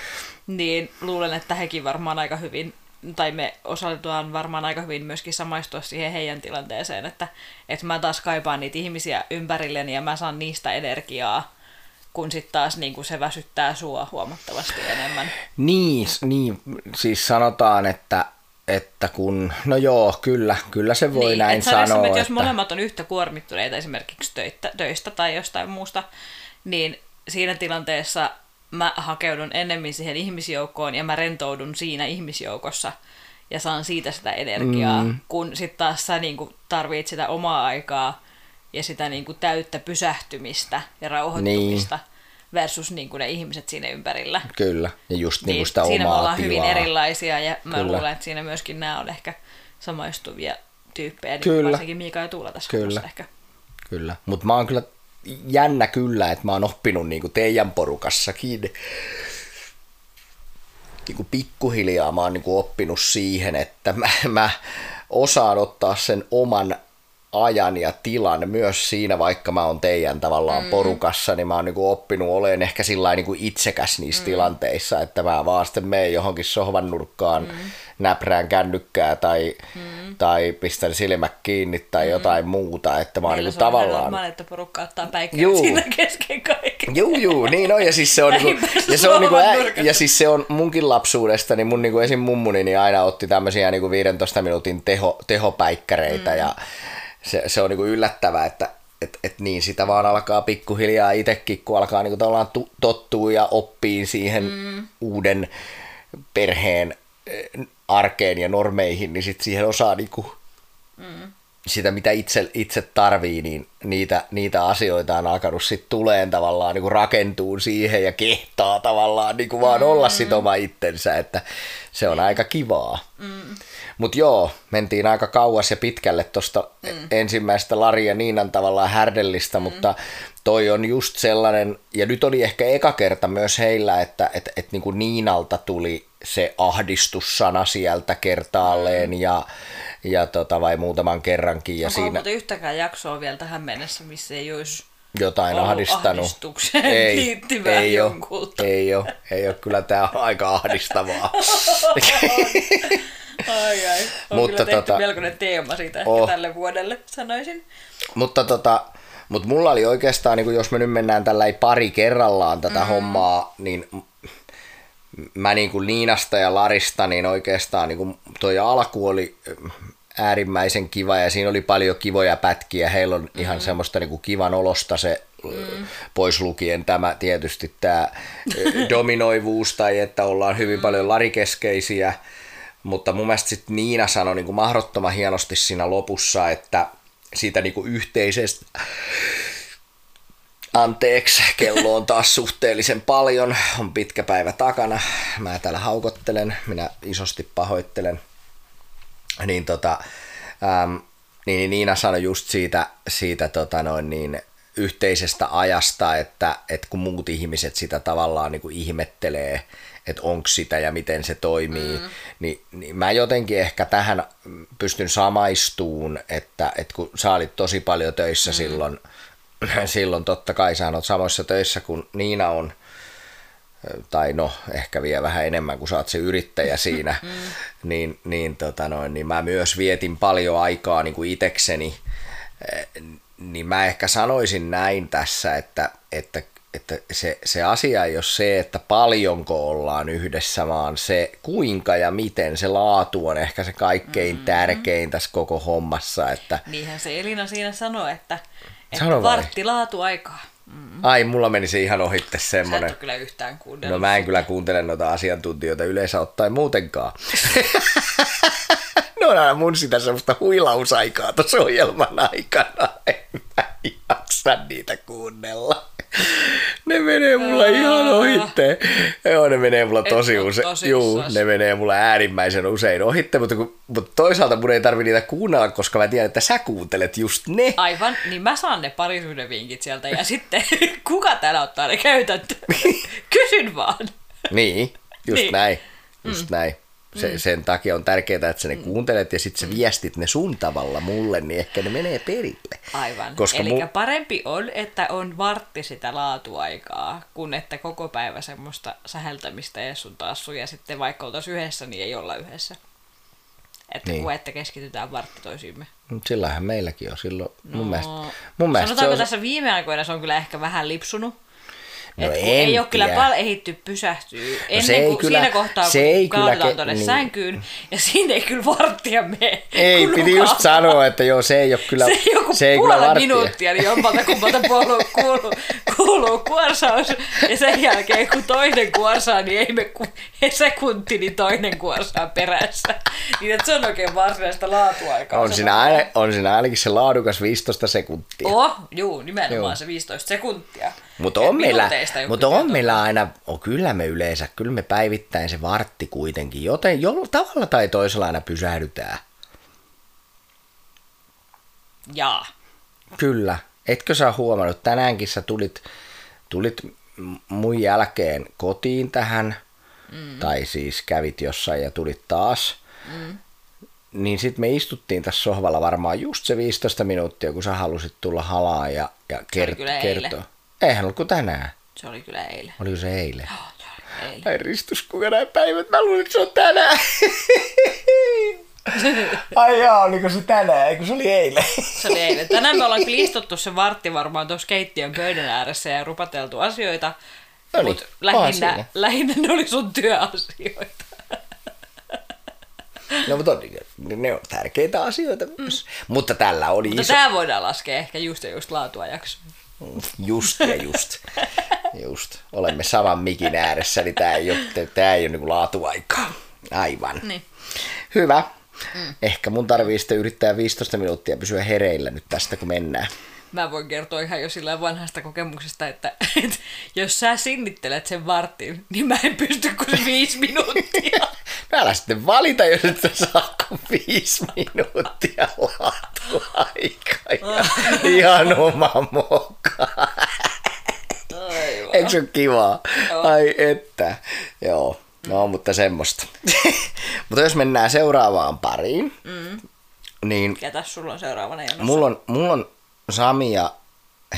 niin luulen, että hekin varmaan aika hyvin tai me osallistutaan varmaan aika hyvin myöskin samaistua siihen heidän tilanteeseen, että, että mä taas kaipaan niitä ihmisiä ympärilleni ja mä saan niistä energiaa, kun sitten taas niin kuin se väsyttää sua huomattavasti enemmän. Niin, niin, siis sanotaan, että että kun, no joo, kyllä, kyllä se voi niin, näin sanoa. Että, että jos molemmat on yhtä kuormittuneita esimerkiksi töitä, töistä tai jostain muusta, niin siinä tilanteessa mä hakeudun enemmän siihen ihmisjoukkoon ja mä rentoudun siinä ihmisjoukossa ja saan siitä sitä energiaa, mm. kun sitten taas sä niin kuin, tarvit sitä omaa aikaa ja sitä niin kuin, täyttä pysähtymistä ja rauhoittumista. Niin versus niin kuin ne ihmiset siinä ympärillä. Kyllä, ja just niin, niin sitä Siinä omaa me ollaan tilaa. hyvin erilaisia ja mä Kyllä. luulen, että siinä myöskin nämä on ehkä samaistuvia tyyppejä, niin kyllä. varsinkin Miika ja Tuula tässä kyllä. ehkä. Kyllä, mutta mä oon kyllä jännä kyllä, että mä oon oppinut niin kuin teidän porukassakin niin kuin pikkuhiljaa mä oon niin kuin oppinut siihen, että mä, mä osaan ottaa sen oman ajan ja tilan myös siinä, vaikka mä oon teidän tavallaan mm. porukassa, niin mä oon niinku oppinut olemaan ehkä sillä niinku itsekäs niissä mm. tilanteissa, että mä vaan sitten menen johonkin sohvan nurkkaan, mm. näprään kännykkää tai, mm. tai pistän silmät kiinni tai mm. jotain muuta, että mä oon niinku tavallaan... Normaali, että porukka ottaa päikkeä siinä kesken kaiken. Juu, juu, niin on, ja siis se on, niinku, ja se on, niinku, ä, ja siis se on munkin lapsuudesta, niin mun niinku esim. mummuni niin aina otti tämmöisiä niinku 15 minuutin teho, tehopäikkäreitä mm. ja se, se on niin kuin yllättävää, että et, et niin sitä vaan alkaa pikkuhiljaa itsekin, kun alkaa niin kuin tottua ja oppii siihen mm. uuden perheen eh, arkeen ja normeihin, niin sit siihen osaa niin kuin mm. sitä, mitä itse, itse tarvii, niin niitä, niitä asioita on alkanut sitten tuleen tavallaan niin kuin rakentuu siihen ja kehtaa tavallaan niin kuin vaan olla sit oma itsensä, että se on aika kivaa. Mm. Mutta joo, mentiin aika kauas ja pitkälle tuosta mm. ensimmäistä Lari ja Niinan tavallaan härdellistä, mm. mutta toi on just sellainen, ja nyt oli ehkä eka kerta myös heillä, että et, et niin kuin Niinalta tuli se ahdistussana sieltä kertaalleen mm. ja, ja tota, vai muutaman kerrankin. Ja Onko siinä... yhtäkään jaksoa vielä tähän mennessä, missä ei olisi jotain ollut ahdistanut. ahdistukseen Ei, liittyvää ei ole, jonkulta. ei ole, ei ole, kyllä tämä on aika ahdistavaa. Ai ai, on Mutta kyllä tehty tota- melkoinen teema siitä ehkä Oh. tälle vuodelle, sanoisin. Mutta tota, mut mulla oli oikeastaan, niin jos me nyt mennään tällä pari kerrallaan tätä mm. hommaa, niin mä niin kuin Niinasta ja Larista, niin oikeastaan niin kuin toi alku oli mm, äärimmäisen kiva ja siinä oli paljon kivoja pätkiä. Heillä on mm. ihan semmoista niin kuin kivan olosta se mm. pois lukien tämä tietysti tämä ö, dominoivuus tai että ollaan hyvin paljon larikeskeisiä. Mutta mun mielestä sit Niina sanoi niin kuin mahdottoman hienosti siinä lopussa, että siitä niin kuin yhteisestä Anteeksi, kello on taas suhteellisen paljon, on pitkä päivä takana. Mä täällä haukottelen, minä isosti pahoittelen. Niin tota, äm, niin Niina sanoi just siitä, siitä tota noin niin, yhteisestä ajasta, että, että kun muut ihmiset sitä tavallaan niin kuin ihmettelee, että onko sitä ja miten se toimii, mm. niin, niin mä jotenkin ehkä tähän pystyn samaistuun, että, että kun sä olit tosi paljon töissä mm. silloin, silloin totta kai sä oot samoissa töissä kuin Niina on, tai no ehkä vielä vähän enemmän kuin sä oot se yrittäjä siinä, niin, niin, tota noin, niin mä myös vietin paljon aikaa niin kuin itekseni, niin mä ehkä sanoisin näin tässä, että, että, että se, se asia ei ole se, että paljonko ollaan yhdessä, vaan se kuinka ja miten se laatu on ehkä se kaikkein mm-hmm. tärkein tässä koko hommassa, että Niinhän se Elina siinä sanoi, että, että Sano vartti laatu aikaa. Mm. ai mulla meni se ihan ohitte Sä et semmonen. ole kyllä yhtään kuunnellut. No mä en kyllä kuuntele noita asiantuntijoita yleensä ottaen muutenkaan. no on mun sitä semmoista huilausaikaa tuossa ohjelman aikana. En mä jaksa niitä kuunnella. Ne menee mulla ihan ohitte. Joo, ne menee mulla tosi usein. Juu, ne menee mulla äärimmäisen usein ohitte, mutta, kun, mutta toisaalta mun ei tarvi niitä kuunnella, koska mä tiedän, että sä kuuntelet just ne. Aivan, niin mä saan ne parisuuden vinkit sieltä ja sitten kuka täällä ottaa ne käytäntöön? Kysyn vaan. Niin, just Niin. näin. Just mm. näin. Se, mm. Sen takia on tärkeää, että sä ne kuuntelet ja sitten sä viestit ne sun tavalla mulle, niin ehkä ne menee perille. Aivan. Koska Eli mu- parempi on, että on vartti sitä laatuaikaa, kun että koko päivä semmoista säheltämistä ja sun taas ja sitten vaikka oltaisiin yhdessä, niin ei olla yhdessä. Että Niin. kun että keskitytään vartti toisiimme. Sillähän meilläkin on silloin. Mun No, mielestä, mun mielestä se Sanotaanko on, tässä viime aikoina se on kyllä ehkä vähän lipsunut. No Et en ei ole kyllä tiedä. paljon ehitty pysähtyä ennen se ei kuin kyllä- siinä kohtaa, se kun ei kyllä ke- tuonne niin. sänkyyn, ja siinä ei kyllä varttia mene. ei, piti nukaa. just sanoa, että joo, se ei ole kyllä, se joku se ei kyllä puolen varttia. minuuttia, niin jommalta kummalta kuuluu, kuuluu, kuuluu kuorsaus. Ja sen jälkeen, kun toinen kuorsaa, niin ei me ku, sekunti, niin toinen kuorsaa perässä. Niin että se on oikein varsinaista laatuaikaa. On siinä, aina, on siinä ainakin se laadukas 15 sekuntia. Oh, juu, nimenomaan joo. se 15 sekuntia. Mutta on, meillä, kyllä on meillä aina, on kyllä me yleensä, kyllä me päivittäin se vartti kuitenkin, joten jollain tavalla tai toisella aina pysähdytään. Jaa. Kyllä. Etkö sä huomannut, tänäänkin sä tulit, tulit mun jälkeen kotiin tähän, mm. tai siis kävit jossain ja tulit taas, mm. niin sitten me istuttiin tässä sohvalla varmaan just se 15 minuuttia, kun sä halusit tulla halaa ja, ja kert- kertoa. Eihän ollut kuin tänään. Se oli kyllä eilen. Oliko se eilen? Oh, se oli eilen. Ai ristus, kuinka näin päivät. Mä luulin, että se on tänään. Ai jaa, oliko se tänään? Eikö se oli eilen? Se oli eilen. Tänään me ollaan kyllä istuttu se vartti varmaan tuossa keittiön pöydän ääressä ja rupateltu asioita. No niin, Mut lähinnä, lähinnä ne oli sun työasioita. No mutta on, ne on tärkeitä asioita myös. Mutta tällä oli Mutta iso... tää voidaan laskea ehkä just ja just laatuajaksi. Just ja just. Just. Olemme saman mikin ääressä, niin tää ei ole, tää ei ole niinku laatuaikaa. Aivan. Niin. Hyvä. Mm. Ehkä mun tarvii sitten yrittää 15 minuuttia pysyä hereillä nyt tästä, kun mennään. Mä voin kertoa ihan jo sillä vanhasta kokemuksesta, että, että jos sä sinnittelet sen vartin, niin mä en pysty kuin viisi minuuttia. No älä sitten valita, jos et sä saa kuin viisi minuuttia laatua aikaa. Ja ihan oma moka. Aivan. Eikö se ole kivaa? Ai että. Joo, no mutta semmoista. mutta jos mennään seuraavaan pariin, mm. niin Ketäs sulla on seuraavana jonossa? mulla on, mulla on Sami ja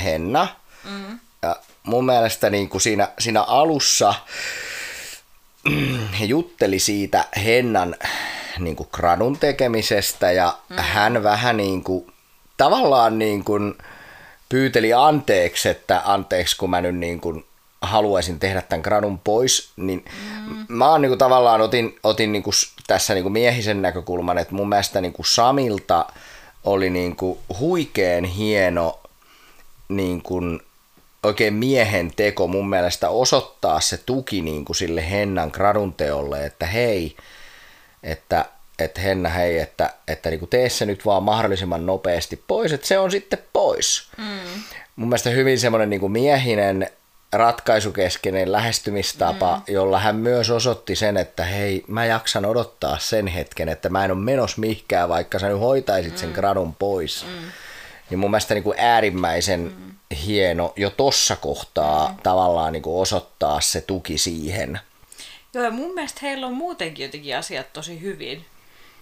Henna. Mm. Ja mun mielestä niin kuin siinä, siinä alussa he jutteli siitä Hennan niin kuin gradun tekemisestä ja mm. hän vähän niin kuin, tavallaan niin kuin pyyteli anteeksi, että anteeksi kun mä nyt niin kuin haluaisin tehdä tämän gradun pois, niin mm. mä oon niin kuin tavallaan otin, otin niin kuin tässä niin kuin miehisen näkökulman, että mun mielestä niin kuin Samilta oli niin kuin huikeen hieno niin kuin oikein miehen teko mun mielestä osoittaa se tuki niin kuin sille Hennan gradun teolle, että hei, että, että Henna hei, että, että niin kuin tee se nyt vaan mahdollisimman nopeasti pois, että se on sitten pois. Mm. Mun mielestä hyvin semmoinen niin kuin miehinen ratkaisukeskeinen lähestymistapa, mm. jolla hän myös osoitti sen, että hei, mä jaksan odottaa sen hetken, että mä en ole menos mihkään, vaikka sä nyt hoitaisit sen gradun pois. Mm. Niin mun mielestä niin kuin äärimmäisen mm. hieno jo tossa kohtaa mm. tavallaan niin kuin osoittaa se tuki siihen. Joo, ja mun mielestä heillä on muutenkin jotenkin asiat tosi hyvin.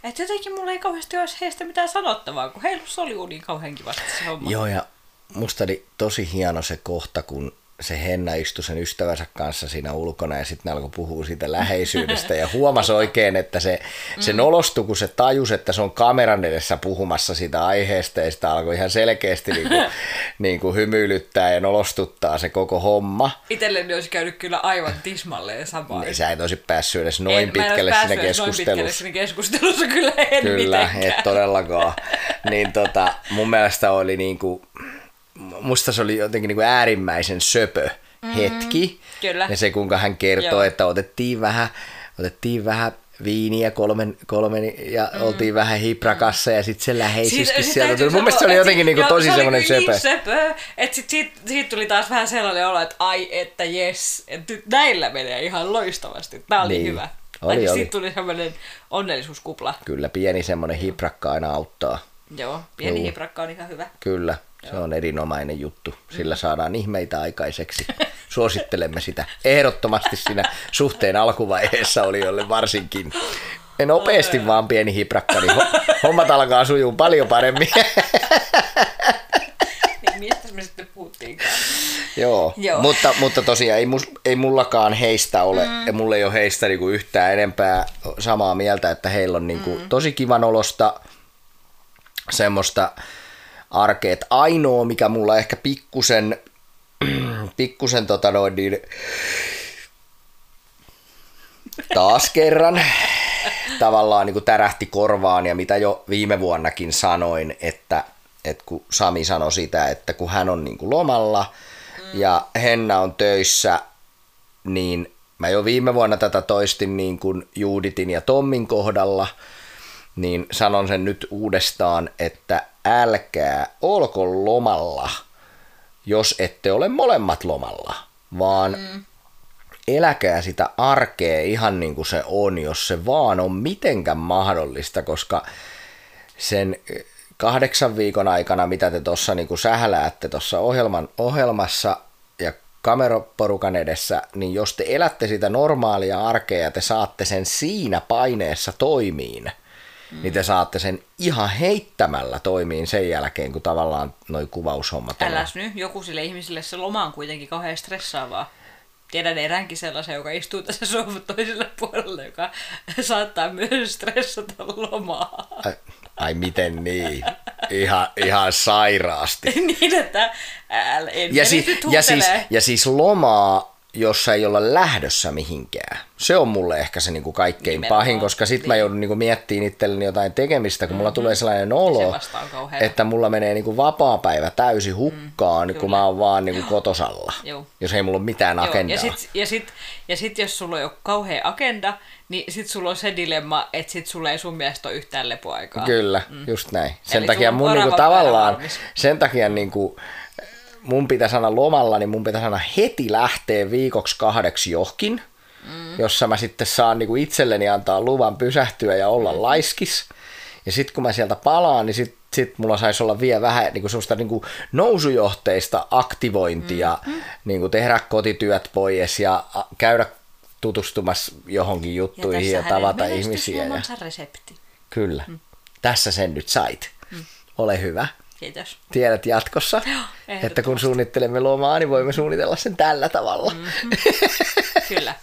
Että jotenkin mulla ei kauheasti olisi heistä mitään sanottavaa, kun heillä oli niin kauhean kivasti se homma. Joo, ja musta oli tosi hieno se kohta, kun se Henna istui sen ystävänsä kanssa siinä ulkona ja sitten ne alkoi puhua siitä läheisyydestä ja huomasi oikein, että se, se nolostui, kun se tajusi, että se on kameran edessä puhumassa siitä aiheesta ja sitä alkoi ihan selkeästi niin kuin, niin kuin hymyilyttää ja nolostuttaa se koko homma. Itselleni olisi käynyt kyllä aivan tismalleen samaa. Niin, sä et olisi päässyt edes noin en, pitkälle siinä keskustelussa. Noin pitkälle siinä keskustelussa kyllä en Kyllä, mitenkään. et todellakaan. niin tota, mun mielestä oli niin kuin, musta se oli jotenkin niin kuin äärimmäisen söpö hetki. Mm, kyllä. Ja se, kuinka hän kertoo, Joo. että otettiin vähän, otettiin vähän viiniä kolmen, kolmen ja mm. oltiin vähän hiprakassa ja sitten se läheisyyskin sieltä tuli. Mun mielestä se oli jotenkin niin kuin tosi semmoinen söpö. Niin söpö, että sit, siitä, siitä tuli taas vähän sellainen olo, että ai, että jes, että näillä menee ihan loistavasti. Tämä oli Niin. hyvä. Oli, Oli, oli. Siitä tuli semmoinen onnellisuuskupla. Kyllä, pieni semmoinen hiprakka aina auttaa. Joo, pieni Joo. hiprakka on ihan hyvä. Kyllä, se on erinomainen juttu. Sillä saadaan ihmeitä aikaiseksi. Suosittelemme sitä ehdottomasti siinä suhteen alkuvaiheessa oli jolle varsinkin. Nopeasti vaan pieni hiprakka, niin ho- hommat alkaa sujuu paljon paremmin. Niin mistä me sitten puhuttiinkaan? Joo, Joo. Mutta, mutta tosiaan ei, mus, ei mullakaan heistä ole, mm. ja mulla ei ole heistä niinku yhtään enempää samaa mieltä, että heillä on niinku mm. tosi kivan olosta semmoista. Et ainoa, mikä mulla ehkä pikkusen, pikkusen tota noin, niin, taas kerran tavallaan niin kuin tärähti korvaan ja mitä jo viime vuonnakin sanoin, että, että kun Sami sanoi sitä, että kun hän on niin kuin lomalla mm. ja Henna on töissä, niin mä jo viime vuonna tätä toistin niin kuin Juuditin ja Tommin kohdalla, niin sanon sen nyt uudestaan, että älkää olko lomalla, jos ette ole molemmat lomalla, vaan mm. eläkää sitä arkea ihan niin kuin se on, jos se vaan on mitenkään mahdollista, koska sen eh, kahdeksan viikon aikana, mitä te tuossa niin kuin sähläätte tuossa ohjelman, ohjelmassa ja kameroporukan edessä, niin jos te elätte sitä normaalia arkea ja te saatte sen siinä paineessa toimiin, mm. niin te saatte sen ihan heittämällä toimiin sen jälkeen, kun tavallaan noi kuvaushommat on. Äläs nyt, joku sille ihmisille se loma on kuitenkin kauhean stressaavaa. Tiedän eräänkin sellaisen, joka istuu tässä sohvan toisella puolella, joka saattaa myös stressata lomaa. Ai, ai miten niin? Ihan, ihan sairaasti. niin, että ääl, en Ja, si- ja, siis, ja siis lomaa jossa ei olla lähdössä mihinkään. Se on mulle ehkä se niinku kaikkein Nimenomaan. pahin, koska sit mä joudun niinku miettimään itselleni jotain tekemistä, kun mulla tulee sellainen olo, Mm-hmm. vasta on kauhea. että mulla menee niinku vapaa-päivä täysin hukkaan, kun kyllä. mä oon vaan niinku kotosalla, Joo. jos ei mulla ole mitään Joo, agendaa. ja sit, ja, sit, ja sit jos sulla on jo kauhea agenda, niin sit sulla on se dilemma, että sit sulla ei sun mielestä ole yhtään lepoaikaa. Kyllä, mm. just näin. Sen Eli takia mun niinku päivä tavallaan, sen takia niinku, mun pitäisi aina lomalla, niin mun pitäisi aina heti lähteä viikoksi kahdeksi johonkin, mm. jossa mä sitten saan niinku itselleni antaa luvan pysähtyä ja olla mm. laiskis. Ja sitten kun mä sieltä palaan, niin sit, sit mulla saisi olla vielä vähän niinku semmoista niinku nousujohteista aktivointia, mm. niinku tehdä kotityöt pois ja käydä tutustumassa johonkin juttuihin ja, ja tavata ihmisiä. Ja... resepti. Kyllä. Mm. Tässä sen nyt sait. Mm. Ole hyvä. Kiitos. Tiedät jatkossa, että kun suunnittelemme lomaa, niin voimme suunnitella sen tällä tavalla. Mm. Kyllä.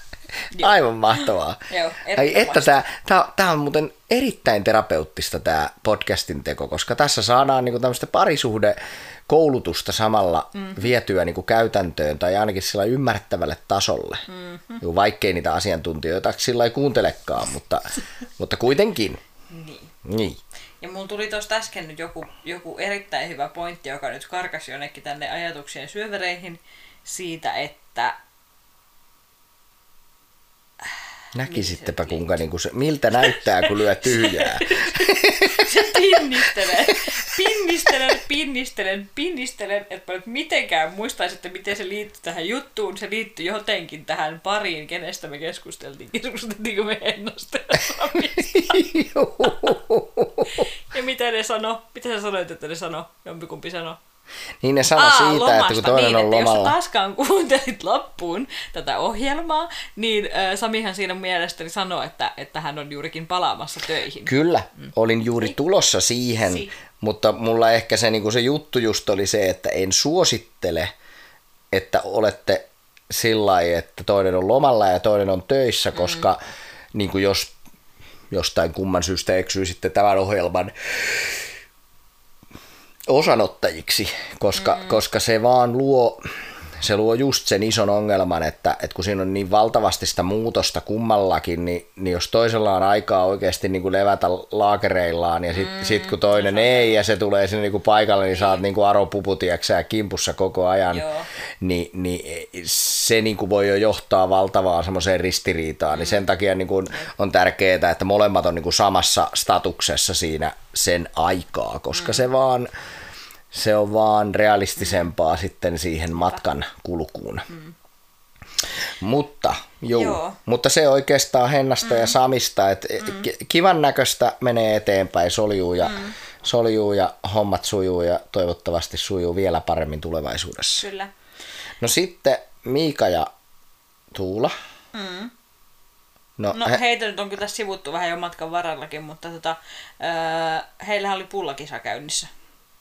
Joo. Aivan mahtavaa. Joo, Ai, että tämä, tämä, tämä on muuten erittäin terapeuttista tämä podcastin teko, koska tässä saadaan niinku tämmöistä parisuhde koulutusta samalla mm-hmm. vietyä niinku käytäntöön tai ainakin sillä ymmärrettävälle tasolle. Mm-hmm. Vaikkei niitä asiantuntijoita sillä ei kuuntelekaan, mutta, mutta kuitenkin. Niin. Niin. Ja mulla tuli tuosta äsken nyt joku, joku erittäin hyvä pointti, joka nyt karkasi jonnekin tänne ajatuksien syövereihin siitä, että Näkisittepä Niin, se kuinka niinku se, miltä näyttää, kun lyö tyhjää. se pinnistelen, pinnistelen, pinnistelen, pinnistelen, että mä nyt mitenkään muistaisin, että miten se liittyy tähän juttuun. Se liittyy jotenkin tähän pariin, kenestä me keskusteltiin. Keskusteltiinko me Hennosta ja mitä ne sano? Mitä sä sanoit, että ne sano? Jompikumpi sano. niin ne sano siitä, että kun toinen niin, on että lomalla. Jos taaskaan kuuntelit loppuun tätä ohjelmaa, niin äh, Samihan siinä mielestäni sanoi, että, että hän on juurikin palaamassa töihin. Kyllä, olin juuri tulossa siihen, Si. mutta mulla ehkä se, niin se juttu just oli se, että en suosittele, että olette sillä lailla, että toinen on lomalla ja toinen on töissä, koska niin kuin jos jostain kumman syystä eksyy sitten tämän ohjelman osanottajiksi, koska, mm. koska se vaan luo, se luo just sen ison ongelman, että, että kun siinä on niin valtavasti sitä muutosta kummallakin, niin, niin jos toisella on aikaa oikeasti niin kuin levätä laakereillaan ja sitten mm, sit kun toinen ei ja se tulee sinne niin kuin paikalle, niin saat niin kuin aropuputiaksä ja kimpussa koko ajan, Joo. niin, niin se niin kuin voi jo johtaa valtavaan semmoiseen ristiriitaan, mm. niin sen takia niin kuin on tärkeää, että molemmat on niin kuin samassa statuksessa siinä sen aikaa, koska mm. se vaan se on vaan realistisempaa mm. sitten siihen matkan kulkuun. Mm. Mutta, juu, Joo. mutta se oikeastaan Hennasta mm. ja Samista, että mm. kivan näköistä menee eteenpäin, soljuu ja, mm. soljuu ja hommat sujuu ja toivottavasti sujuu vielä paremmin tulevaisuudessa. Kyllä. No sitten Miika ja Tuula. Mm. No, No he, heitä nyt on kyllä tässä sivuttu vähän jo matkan varallakin, mutta tota, öö, heillähän oli pullakisa käynnissä.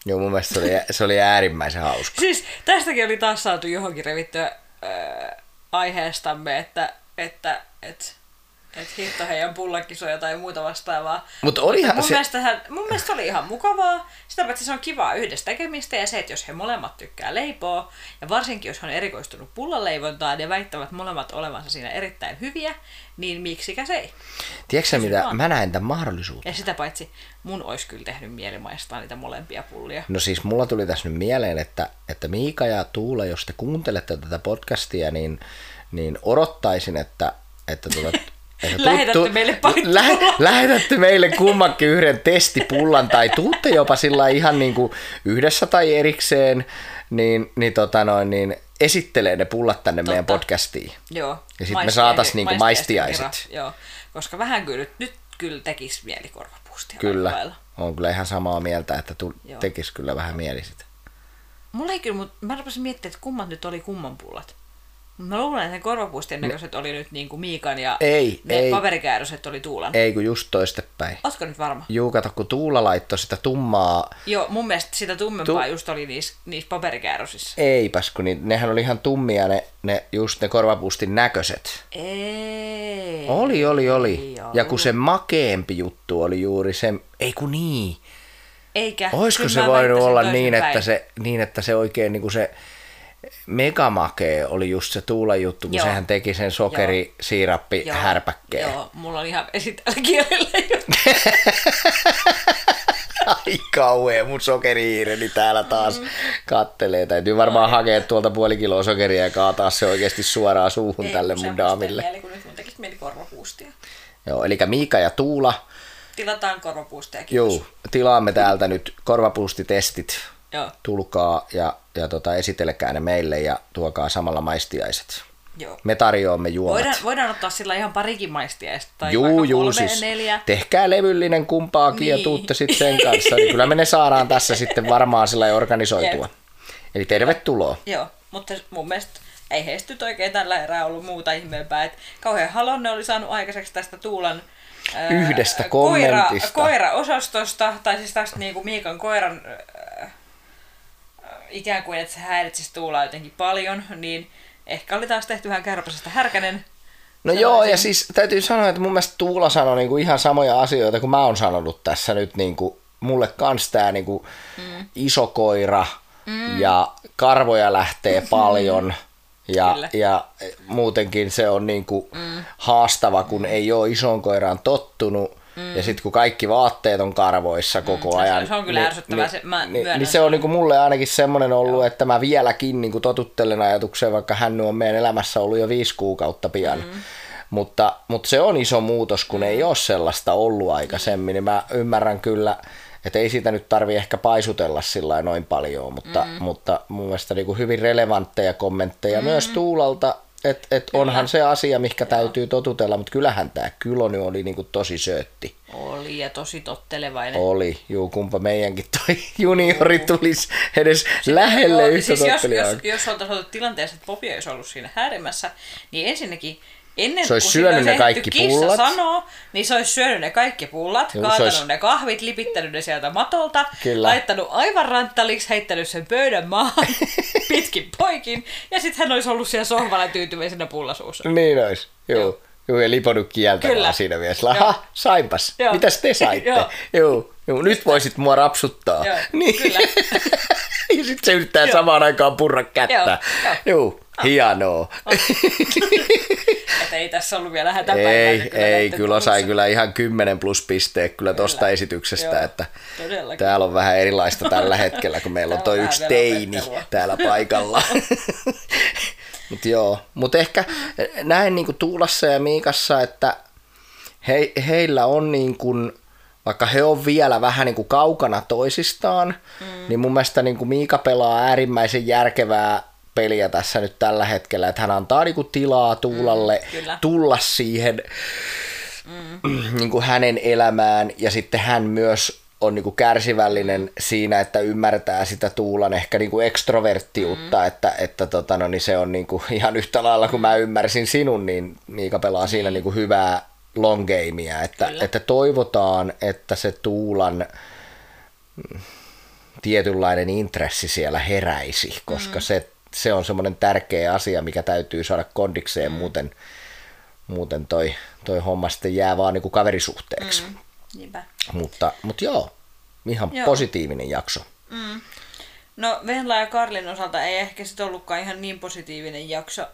Joo, mun mielestä se oli, se oli äärimmäisen hauska. Siis tästäkin oli taas saatu johonkin revittyä öö, aiheestamme, että, että et, et hitto heidän pullakisoja tai muuta vastaavaa. Mutta olihan mun, se- mielestä, mun mielestä oli ihan mukavaa. Sitä paitsi se on kivaa yhdessä tekemistä ja se, että jos he molemmat tykkää leipoa, ja varsinkin jos he on erikoistunut pullanleivontaan ja väittävät molemmat olevansa siinä erittäin hyviä, niin miksikä se ei. Tiedätkö mitä, vaan. mä näen tämän mahdollisuuden. Ja sitä paitsi mun olisi kyllä tehnyt mieli maistaa niitä molempia pullia. No siis mulla tuli tässä nyt mieleen, että, että Miika ja Tuula, jos te kuuntelette tätä podcastia, niin, niin odottaisin, että, että, tuota, Lähetätte meille pari lähe, pullaa. lähetätte meille kummankin yhden testipullan tai tuutte jopa sillä ihan niin kuin yhdessä tai erikseen, niin, niin, tota noin, niin esittelee ne pullat tänne Totta. meidän podcastiin. Joo. Ja sit me maistia- saatais niinku maistiaiset. kera. Joo, koska vähän kyllä nyt, kyllä tekisi mieli korvapuustia. Kyllä, on kyllä ihan samaa mieltä, että tu, tekisi kyllä vähän mieli sitä. Mulla ei kyllä, mutta mä rupesin miettimään, että kummat nyt oli kumman pullat. Mä luulen, että ne korvapuustien näköiset oli nyt niin kuin Miikan ja Ei, ne ei. paperikääryset oli Tuulan. Ei kun just toistepäin. Ootko nyt varma? Juu, kato, kun Tuula laittoi sitä tummaa Joo, mun mielestä sitä tummempaa Tu- just oli niissä, niissä paperikäärösissä. Eipäs, kun ni, nehän oli ihan tummia ne, ne just ne korvapuustin näköiset. Ei. Oli, oli, oli. Ei Ja kun se makeempi juttu oli juuri se, ei kun niin. Eikä. Olisiko Kyllä se voinut olla niin että, se, niin, että se oikein niin kuin se, Megamakee oli just se Tuulan juttu, kun Joo. sehän teki sen sokerisiirappi Joo, härpäkkeen. Joo, mulla on ihan esitelläkielellä jo. Ai kauhea, mun sokerihiireni täällä taas mm. kattelee. Täytyy varmaan hakea tuolta puoli kiloa sokeria ja kaataa se oikeasti suoraan suuhun tälle mun daamille. Mieli, kun nyt mun tekisi mieli korvapuustia. Joo, eli Miika ja Tuula, Tilataan korvapuustia, kiitos. juu, tilaamme täältä nyt korvapuustitestit. Joo, Tulkaa ja, ja tota, esitelkää ne meille ja tuokaa samalla maistiaiset. joo. Me tarjoamme juomat. Voidaan, voidaan ottaa sillä ihan parikin maistiaista, tai Juu, vaikka juu, siis neljä. tehkää levyllinen kumpaakin niin. ja tuutte sitten sen kanssa. Niin kyllä me ne saadaan tässä sitten varmaan sillä organisoitua. Jep. Eli tervetuloa. Joo, mutta mun mielestä ei heistä nyt oikein tällä erää ollut muuta ihmeempää. että kauhean halonne oli saanut aikaiseksi tästä Tuulan ää, Yhdestä koira, kommentista. koira-osastosta, tai siis tästä niinku Miikan koiran ikään kuin, että se häiritsisi Tuulaa jotenkin paljon, niin ehkä oli taas tehty vähän kärpäsestä härkänen. No Sanoisin. joo, ja siis täytyy sanoa, että mun mielestä Tuula sanoi niinku ihan samoja asioita kuin mä oon sanonut tässä nyt. Niinku, mulle kans tää niinku mm. iso koira mm. ja karvoja lähtee paljon. Ja, Kyllä. ja muutenkin se on niinku mm. haastava, kun ei ole isoon koiraan tottunut. Mm. Ja sitten kun kaikki vaatteet on karvoissa koko se- ajan. se on kyllä ärsyttävää, se- mä niin, niin se on niinku mulle ainakin semmoinen ollut, että mä vieläkin niinku totuttelen ajatukseen, vaikka hän on meidän elämässä ollut jo viisi kuukautta pian. Mm. Mutta, mutta se on iso muutos, kun ei ole sellaista ollut aikaisemmin, niin mä ymmärrän kyllä, että ei siitä nyt tarvi ehkä paisutella sillä noin paljon, mutta, mm. mutta mun mielestä niin kuin hyvin relevantteja kommentteja mm. myös Tuulalta, että et onhan se asia, mihinkä täytyy totutella, mutta kyllähän tämä Kyloni oli niin kuin tosi söötti. Oli ja tosi tottelevainen. Oli, juu, kumpa meidänkin toi juniori tulisi edes lähelle Joo, yhtä siis jos, jos, jos oltaisiin ollut tilanteessa, että Popi olisi ollut siinä häirimässä, niin ensinnäkin ennen Se olisi syönyt ne kaikki pullat. sanoo, niin se olisi syönyt ne kaikki pullat, se kaatanut olisi- ne kahvit, lipittänyt ne sieltä matolta, Kyllä. laittanut aivan ranttaliksi, heittänyt sen pöydän maahan pitkin poikin, ja sitten hän olisi ollut siellä sohvalla tyytyväisenä pullasuussa. Niin olisi, joo. Joo. Joo, ja liponut kieltä Kyllä. vaan siinä mielessä. Aha, sainpas. Joo. Mitäs te saitte? Joo. joo. joo. Nyt voisit mua rapsuttaa. Joo, niin. kyllä. ja sitten se yrittää Joo. samaan aikaan purra kättä. Joo, joo. Hienoa. Että ei tässä ollut vielä hätäpäivää. ei, nyt ei, näitten kyllä sai kyllä ihan 10 plus pisteet kyllä tosta Kyllä. esityksestä, Joo, että todellakin. täällä on vähän erilaista tällä hetkellä, kun meillä on toi yksi teini velopettelua. täällä paikalla. Mut joo, mutta ehkä näin niinku Tuulassa ja Miikassa, että he, heillä on niin kuin, vaikka he on vielä vähän niin kuin kaukana toisistaan, mm. niin mun mielestä niin kuin Miika pelaa äärimmäisen järkevää peliä tässä nyt tällä hetkellä, että hän antaa niin kuin tilaa Tuulalle Mm, kyllä. tulla siihen mm. niin kuin hänen elämään ja sitten hän myös on niin kuin kärsivällinen siinä, että ymmärtää sitä Tuulan ehkä niin kuin ekstroverttiutta, mm. että, että tota, no, niin se on niin kuin ihan yhtä lailla kuin mä ymmärsin sinun, niin Miika pelaa siinä niin kuin hyvää long gamea, että, Kyllä. että toivotaan, että se Tuulan tietynlainen intressi siellä heräisi, koska mm. se, se on semmoinen tärkeä asia, mikä täytyy saada kondikseen, mm. muuten, muuten toi, toi homma sitten jää vaan niin kuin kaverisuhteeksi. Mm. Niinpä. Mutta, mutta joo, ihan joo. Positiivinen jakso. No Venla ja Karlin osalta ei ehkä sit ollutkaan ihan niin positiivinen jakso.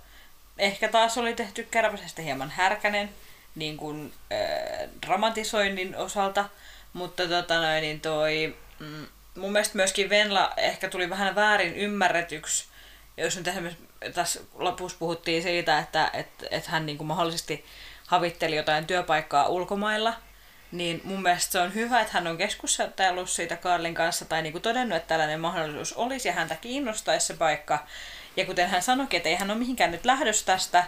Ehkä taas oli tehty Kärpäsestä hieman härkänen niin kuin, äh, dramatisoinnin osalta, mutta tota noin, niin toi, mm, mun mielestä myöskin Venla ehkä tuli vähän väärin ymmärretyksi, jos nyt esimerkiksi tässä lopussa puhuttiin siitä, että et, et hän niin kuin mahdollisesti havitteli jotain työpaikkaa ulkomailla, niin mun mielestä se on hyvä, että hän on keskustellut siitä Karlin kanssa tai niinku todennut, että tällainen mahdollisuus olisi ja häntä kiinnostaisi se paikka. Ja kuten hän sanoikin, että ei hän ole mihinkään nyt lähdössä tästä,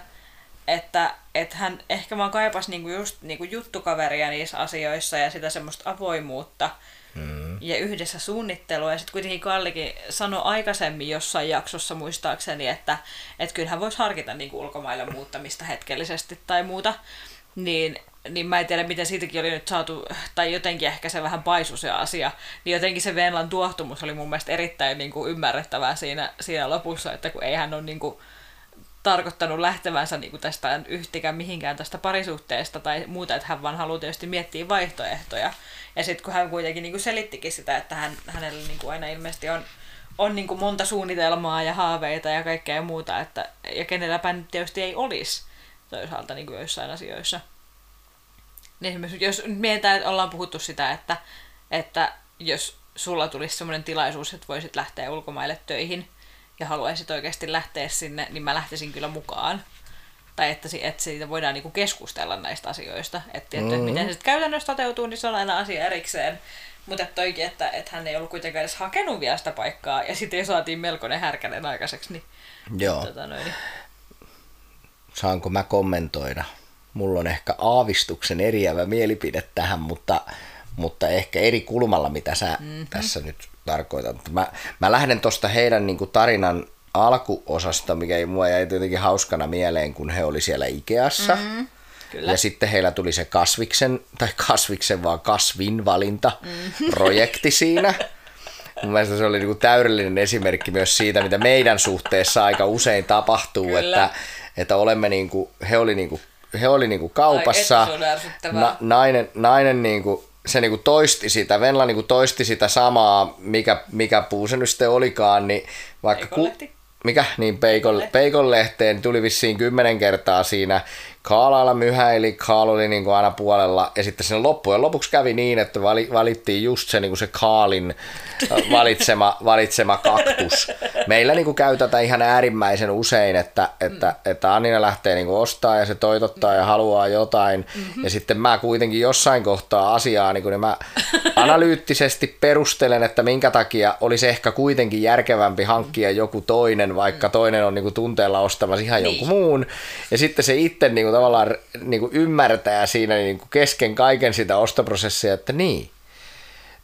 että, että hän ehkä vaan kaipasi niinku just niinku juttukaveria niissä asioissa ja sitä semmoista avoimuutta mm. ja yhdessä suunnittelua. Ja sitten kuitenkin Kallikin sanoi aikaisemmin jossain jaksossa muistaakseni, että, että kyllä hän voisi harkita niinku ulkomaille muuttamista hetkellisesti tai muuta. Niin, niin mä en tiedä, miten siitäkin oli nyt saatu, tai jotenkin ehkä se vähän paisu se asia, niin jotenkin se Venlan tuohtumus oli mun mielestä erittäin niin kuin ymmärrettävää siinä, siinä lopussa, että kun ei hän ole niin kuin, tarkoittanut lähtevänsä niin kuin tästä yhtikään mihinkään tästä parisuhteesta tai muuta, että hän vaan haluaa tietysti miettiä vaihtoehtoja. Ja sitten kun hän kuitenkin niin kuin selittikin sitä, että hän, hänellä niin kuin aina ilmeisesti on, on niin kuin monta suunnitelmaa ja haaveita ja kaikkea muuta, että, ja kenelläpä nyt tietysti ei olisi toisaalta niin kuin joissain asioissa. Niin esimerkiksi jos mietitään, että ollaan puhuttu sitä, että, että jos sulla tulisi sellainen tilaisuus, että voisit lähteä ulkomaille töihin ja haluaisit oikeasti lähteä sinne, niin mä lähtisin kyllä mukaan. Tai että, että siitä voidaan niinku keskustella näistä asioista. Että, tietty, mm-hmm. että miten se sitten käytännössä toteutuu, niin se on aina asia erikseen. Mutta että toikin, että, että hän ei ollut kuitenkaan edes hakenut vielä sitä paikkaa, ja sitten saatiin melkoinen härkänen aikaiseksi. Niin, Joo. Tota noin, niin. Saanko mä kommentoida? Mulla on ehkä aavistuksen eriävä mielipide tähän, mutta, mutta ehkä eri kulmalla, mitä sä mm-hmm. tässä nyt tarkoitat. Mä, mä lähden tuosta heidän niin kuin, tarinan alkuosasta, mikä ei mua jäi jotenkin hauskana mieleen, kun he oli siellä Ikeassa. Mm-hmm Kyllä. Ja sitten heillä tuli se kasviksen, tai kasviksen vaan kasvin valinta mm. projekti siinä. Mun mielestä se oli niinku täydellinen esimerkki myös siitä, mitä meidän suhteessa aika usein tapahtuu, että, että olemme niinku, he oli niinku, he oli niinku kaupassa, na, nainen, nainen niinku, se niinku toisti sitä, Venla niinku toisti sitä samaa, mikä, mikä puu se nyt sitten olikaan, niin vaikka ku, mikä, niin peikon, peikon lehteen tuli vissiin kymmenen kertaa siinä Kaalailla myhäili, Kaal oli niin kuin aina puolella, ja sitten sen loppujen lopuksi kävi niin, että valittiin just se, niin kuin se Kaalin valitsema, valitsema kaktus. Meillä niin kuin käy tätä ihan äärimmäisen usein, että, että, mm. että Annina lähtee niin kuin ostaa ja se toitottaa ja haluaa jotain, mm-hmm. ja sitten mä kuitenkin jossain kohtaa asiaa, niin, kuin, niin mä analyyttisesti perustelen, että minkä takia olisi ehkä kuitenkin järkevämpi hankkia joku toinen, vaikka toinen on niin kuin tunteella ostamassa ihan niin. jonkun muun, ja sitten se itse niin kuin kuin tavallaan niin kuin ymmärtää siinä niin kuin kesken kaiken sitä ostoprosessia, että niin,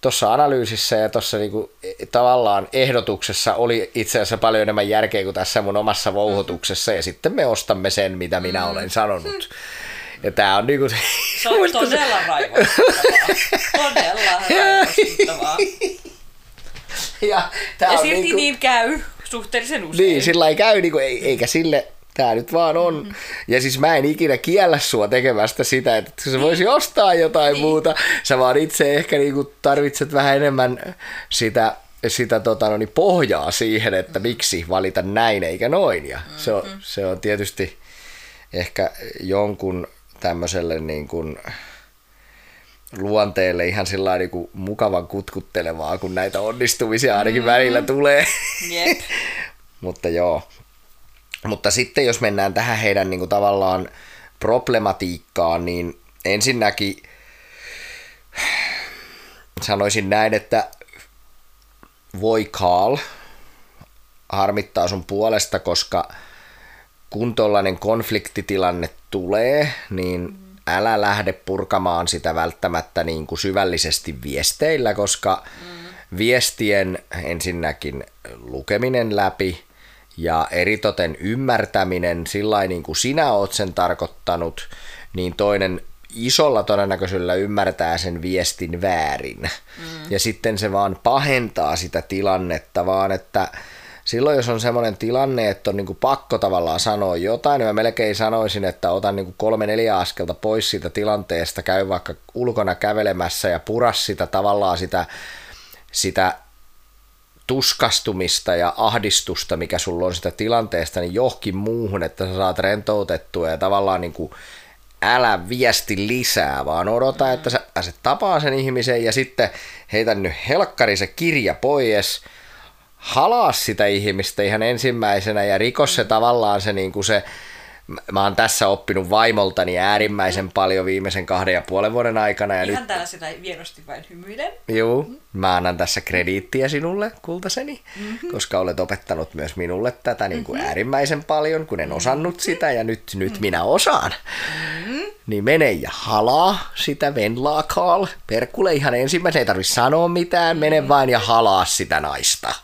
tuossa analyysissä ja tuossa niin tavallaan ehdotuksessa oli itse asiassa paljon enemmän järkeä kuin tässä mun omassa vouhotuksessa ja sitten me ostamme sen, mitä minä mm. olen sanonut. Ja tää on niinku... Se on todella raivostuttavaa. Todella raivostuttavaa. Ja, ja silti niinku... niin käy suhteellisen usein. Niin, sillä ei käy, niinku, eikä sille Tämä nyt vaan on. Mm-hmm. Ja siis mä en ikinä kiellä sua tekemästä sitä, että se voisi ostaa jotain niin. muuta. Sä vaan itse ehkä niinku tarvitset vähän enemmän sitä, sitä tota, no niin pohjaa siihen, että miksi valita näin eikä noin. Ja mm-hmm. se, on, se on tietysti ehkä jonkun tämmöiselle niin kuin luonteelle ihan sillä niin kuin mukavan kutkuttelevaa, kun näitä onnistumisia ainakin mm-hmm. välillä tulee. Yep. Mutta joo, mutta sitten jos mennään tähän heidän niin kuin tavallaan problematiikkaan, niin ensinnäkin sanoisin näin, että voi Carl harmittaa sun puolesta, koska kun tuollainen konfliktitilanne tulee, niin älä lähde purkamaan sitä välttämättä niin kuin syvällisesti viesteillä, koska viestien ensinnäkin lukeminen läpi ja eritoten ymmärtäminen sillä niin kuin sinä oot sen tarkoittanut, niin toinen isolla todennäköisyydellä ymmärtää sen viestin väärin. Mm. Ja sitten se vaan pahentaa sitä tilannetta, vaan että silloin jos on semmoinen tilanne, että on niin kuin pakko tavallaan sanoa jotain, niin mä melkein sanoisin, että otan niin kuin kolme neljä askelta pois siitä tilanteesta, käy vaikka ulkona kävelemässä ja puras sitä tavallaan sitä, sitä tuskastumista ja ahdistusta, mikä sulla on sitä tilanteesta, niin johonkin muuhun, että sä saat rentoutettua ja tavallaan niin kuin älä viesti lisää, vaan odota, mm. että sä pääset tapaa sen ihmisen ja sitten heitä nyt helkkari se kirja pois, halaa sitä ihmistä ihan ensimmäisenä ja rikos se tavallaan se, niin kuin se mä oon tässä oppinut vaimoltani äärimmäisen paljon viimeisen kahden ja puolen vuoden aikana. Ja Ihan nyt... täällä sitä vienosti vain hymyilen. Joo. Mä annan tässä krediittiä sinulle, kultaseni, mm-hmm. koska olet opettanut myös minulle tätä niin kuin mm-hmm. äärimmäisen paljon, kun en osannut mm-hmm. sitä ja nyt, nyt mm-hmm. minä osaan. Mm-hmm. Niin mene ja halaa sitä Venlaa Karl. Perkule ihan ensimmäisen, ei tarvitse sanoa mitään, mene mm-hmm. vain ja halaa sitä naista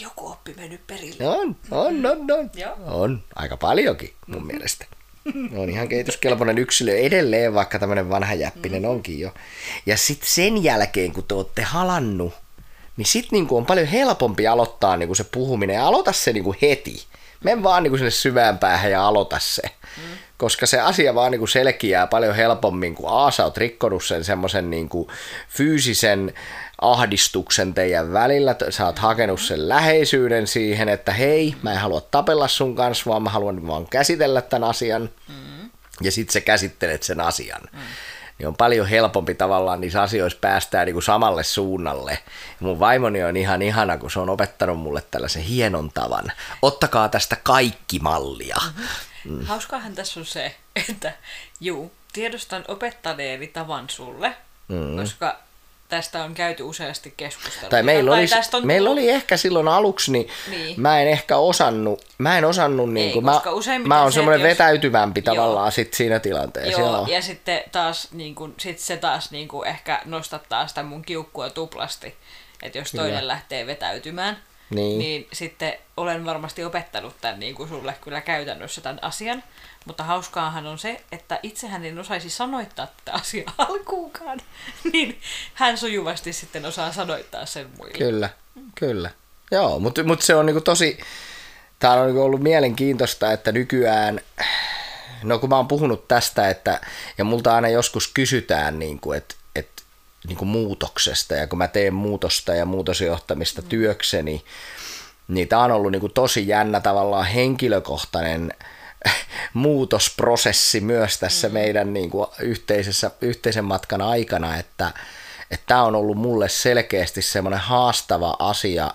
joku oppi mennyt perille. On, on, on, on. Joo. On, aika paljonkin mun mm-hmm. mielestä. On ihan kehityskelpoinen yksilö edelleen, vaikka tämmöinen vanha jäppinen mm-hmm. onkin jo. Ja sitten sen jälkeen, kun te olette halannut, niin sitten niinku on paljon helpompi aloittaa niinku se puhuminen ja aloita se niinku heti. Men vaan niinku sinne syvään päähän ja aloita se. Mm. koska se asia vaan niin kuin selkiää paljon helpommin, kun A, sä oot rikkonut sen semmoisen niin kuin fyysisen ahdistuksen teidän välillä, sä oot hakenut sen läheisyyden siihen, että hei, mä en halua tapella sun kanssa, vaan mä haluan vaan käsitellä tämän asian, mm. ja sit sä käsittelet sen asian. Mm niin on paljon helpompi tavallaan niissä asioissa päästää niin kuin samalle suunnalle. Mun vaimoni on ihan ihana, kun se on opettanut mulle tällaisen hienon tavan. Ottakaa tästä kaikki mallia. Mm-hmm. Mm. Hauskaahan tässä on se, että juu, tiedostan opettaneeni tavan sulle, mm. koska tästä on käyty useasti keskustelua. Tai meillä, oli, on meillä oli ehkä silloin aluksi, niin, niin. mä en ehkä osannut, mä en osannut, niin kuin, mä, mä oon semmoinen jos... vetäytyvämpi joo. tavallaan sit siinä tilanteessa. Joo, joo. ja sitten taas niin kuin, sit se taas niin kuin, ehkä nostattaa sitä mun kiukkua tuplasti, että jos toinen kyllä. lähtee vetäytymään, niin. niin sitten olen varmasti opettanut tämän niin kuin sulle kyllä käytännössä tämän asian. Mutta hauskaahan on se, että itsehän en osaisi sanoittaa tätä asiaa alkuunkaan, niin hän sujuvasti sitten osaa sanoittaa sen muille. Kyllä, kyllä. Joo, mutta mut se on niinku tosi, tämä on niinku ollut mielenkiintoista, että nykyään, no kun mä oon puhunut tästä, että, ja multa aina joskus kysytään, niinku, että et, niinku muutoksesta, ja kun mä teen muutosta ja muutosjohtamista mm. työkseni, niin tämä on ollut niinku tosi jännä tavallaan henkilökohtainen muutosprosessi myös tässä mm. meidän niin kuin yhteisessä, yhteisen matkan aikana, että tämä on ollut mulle selkeästi semmoinen haastava asia,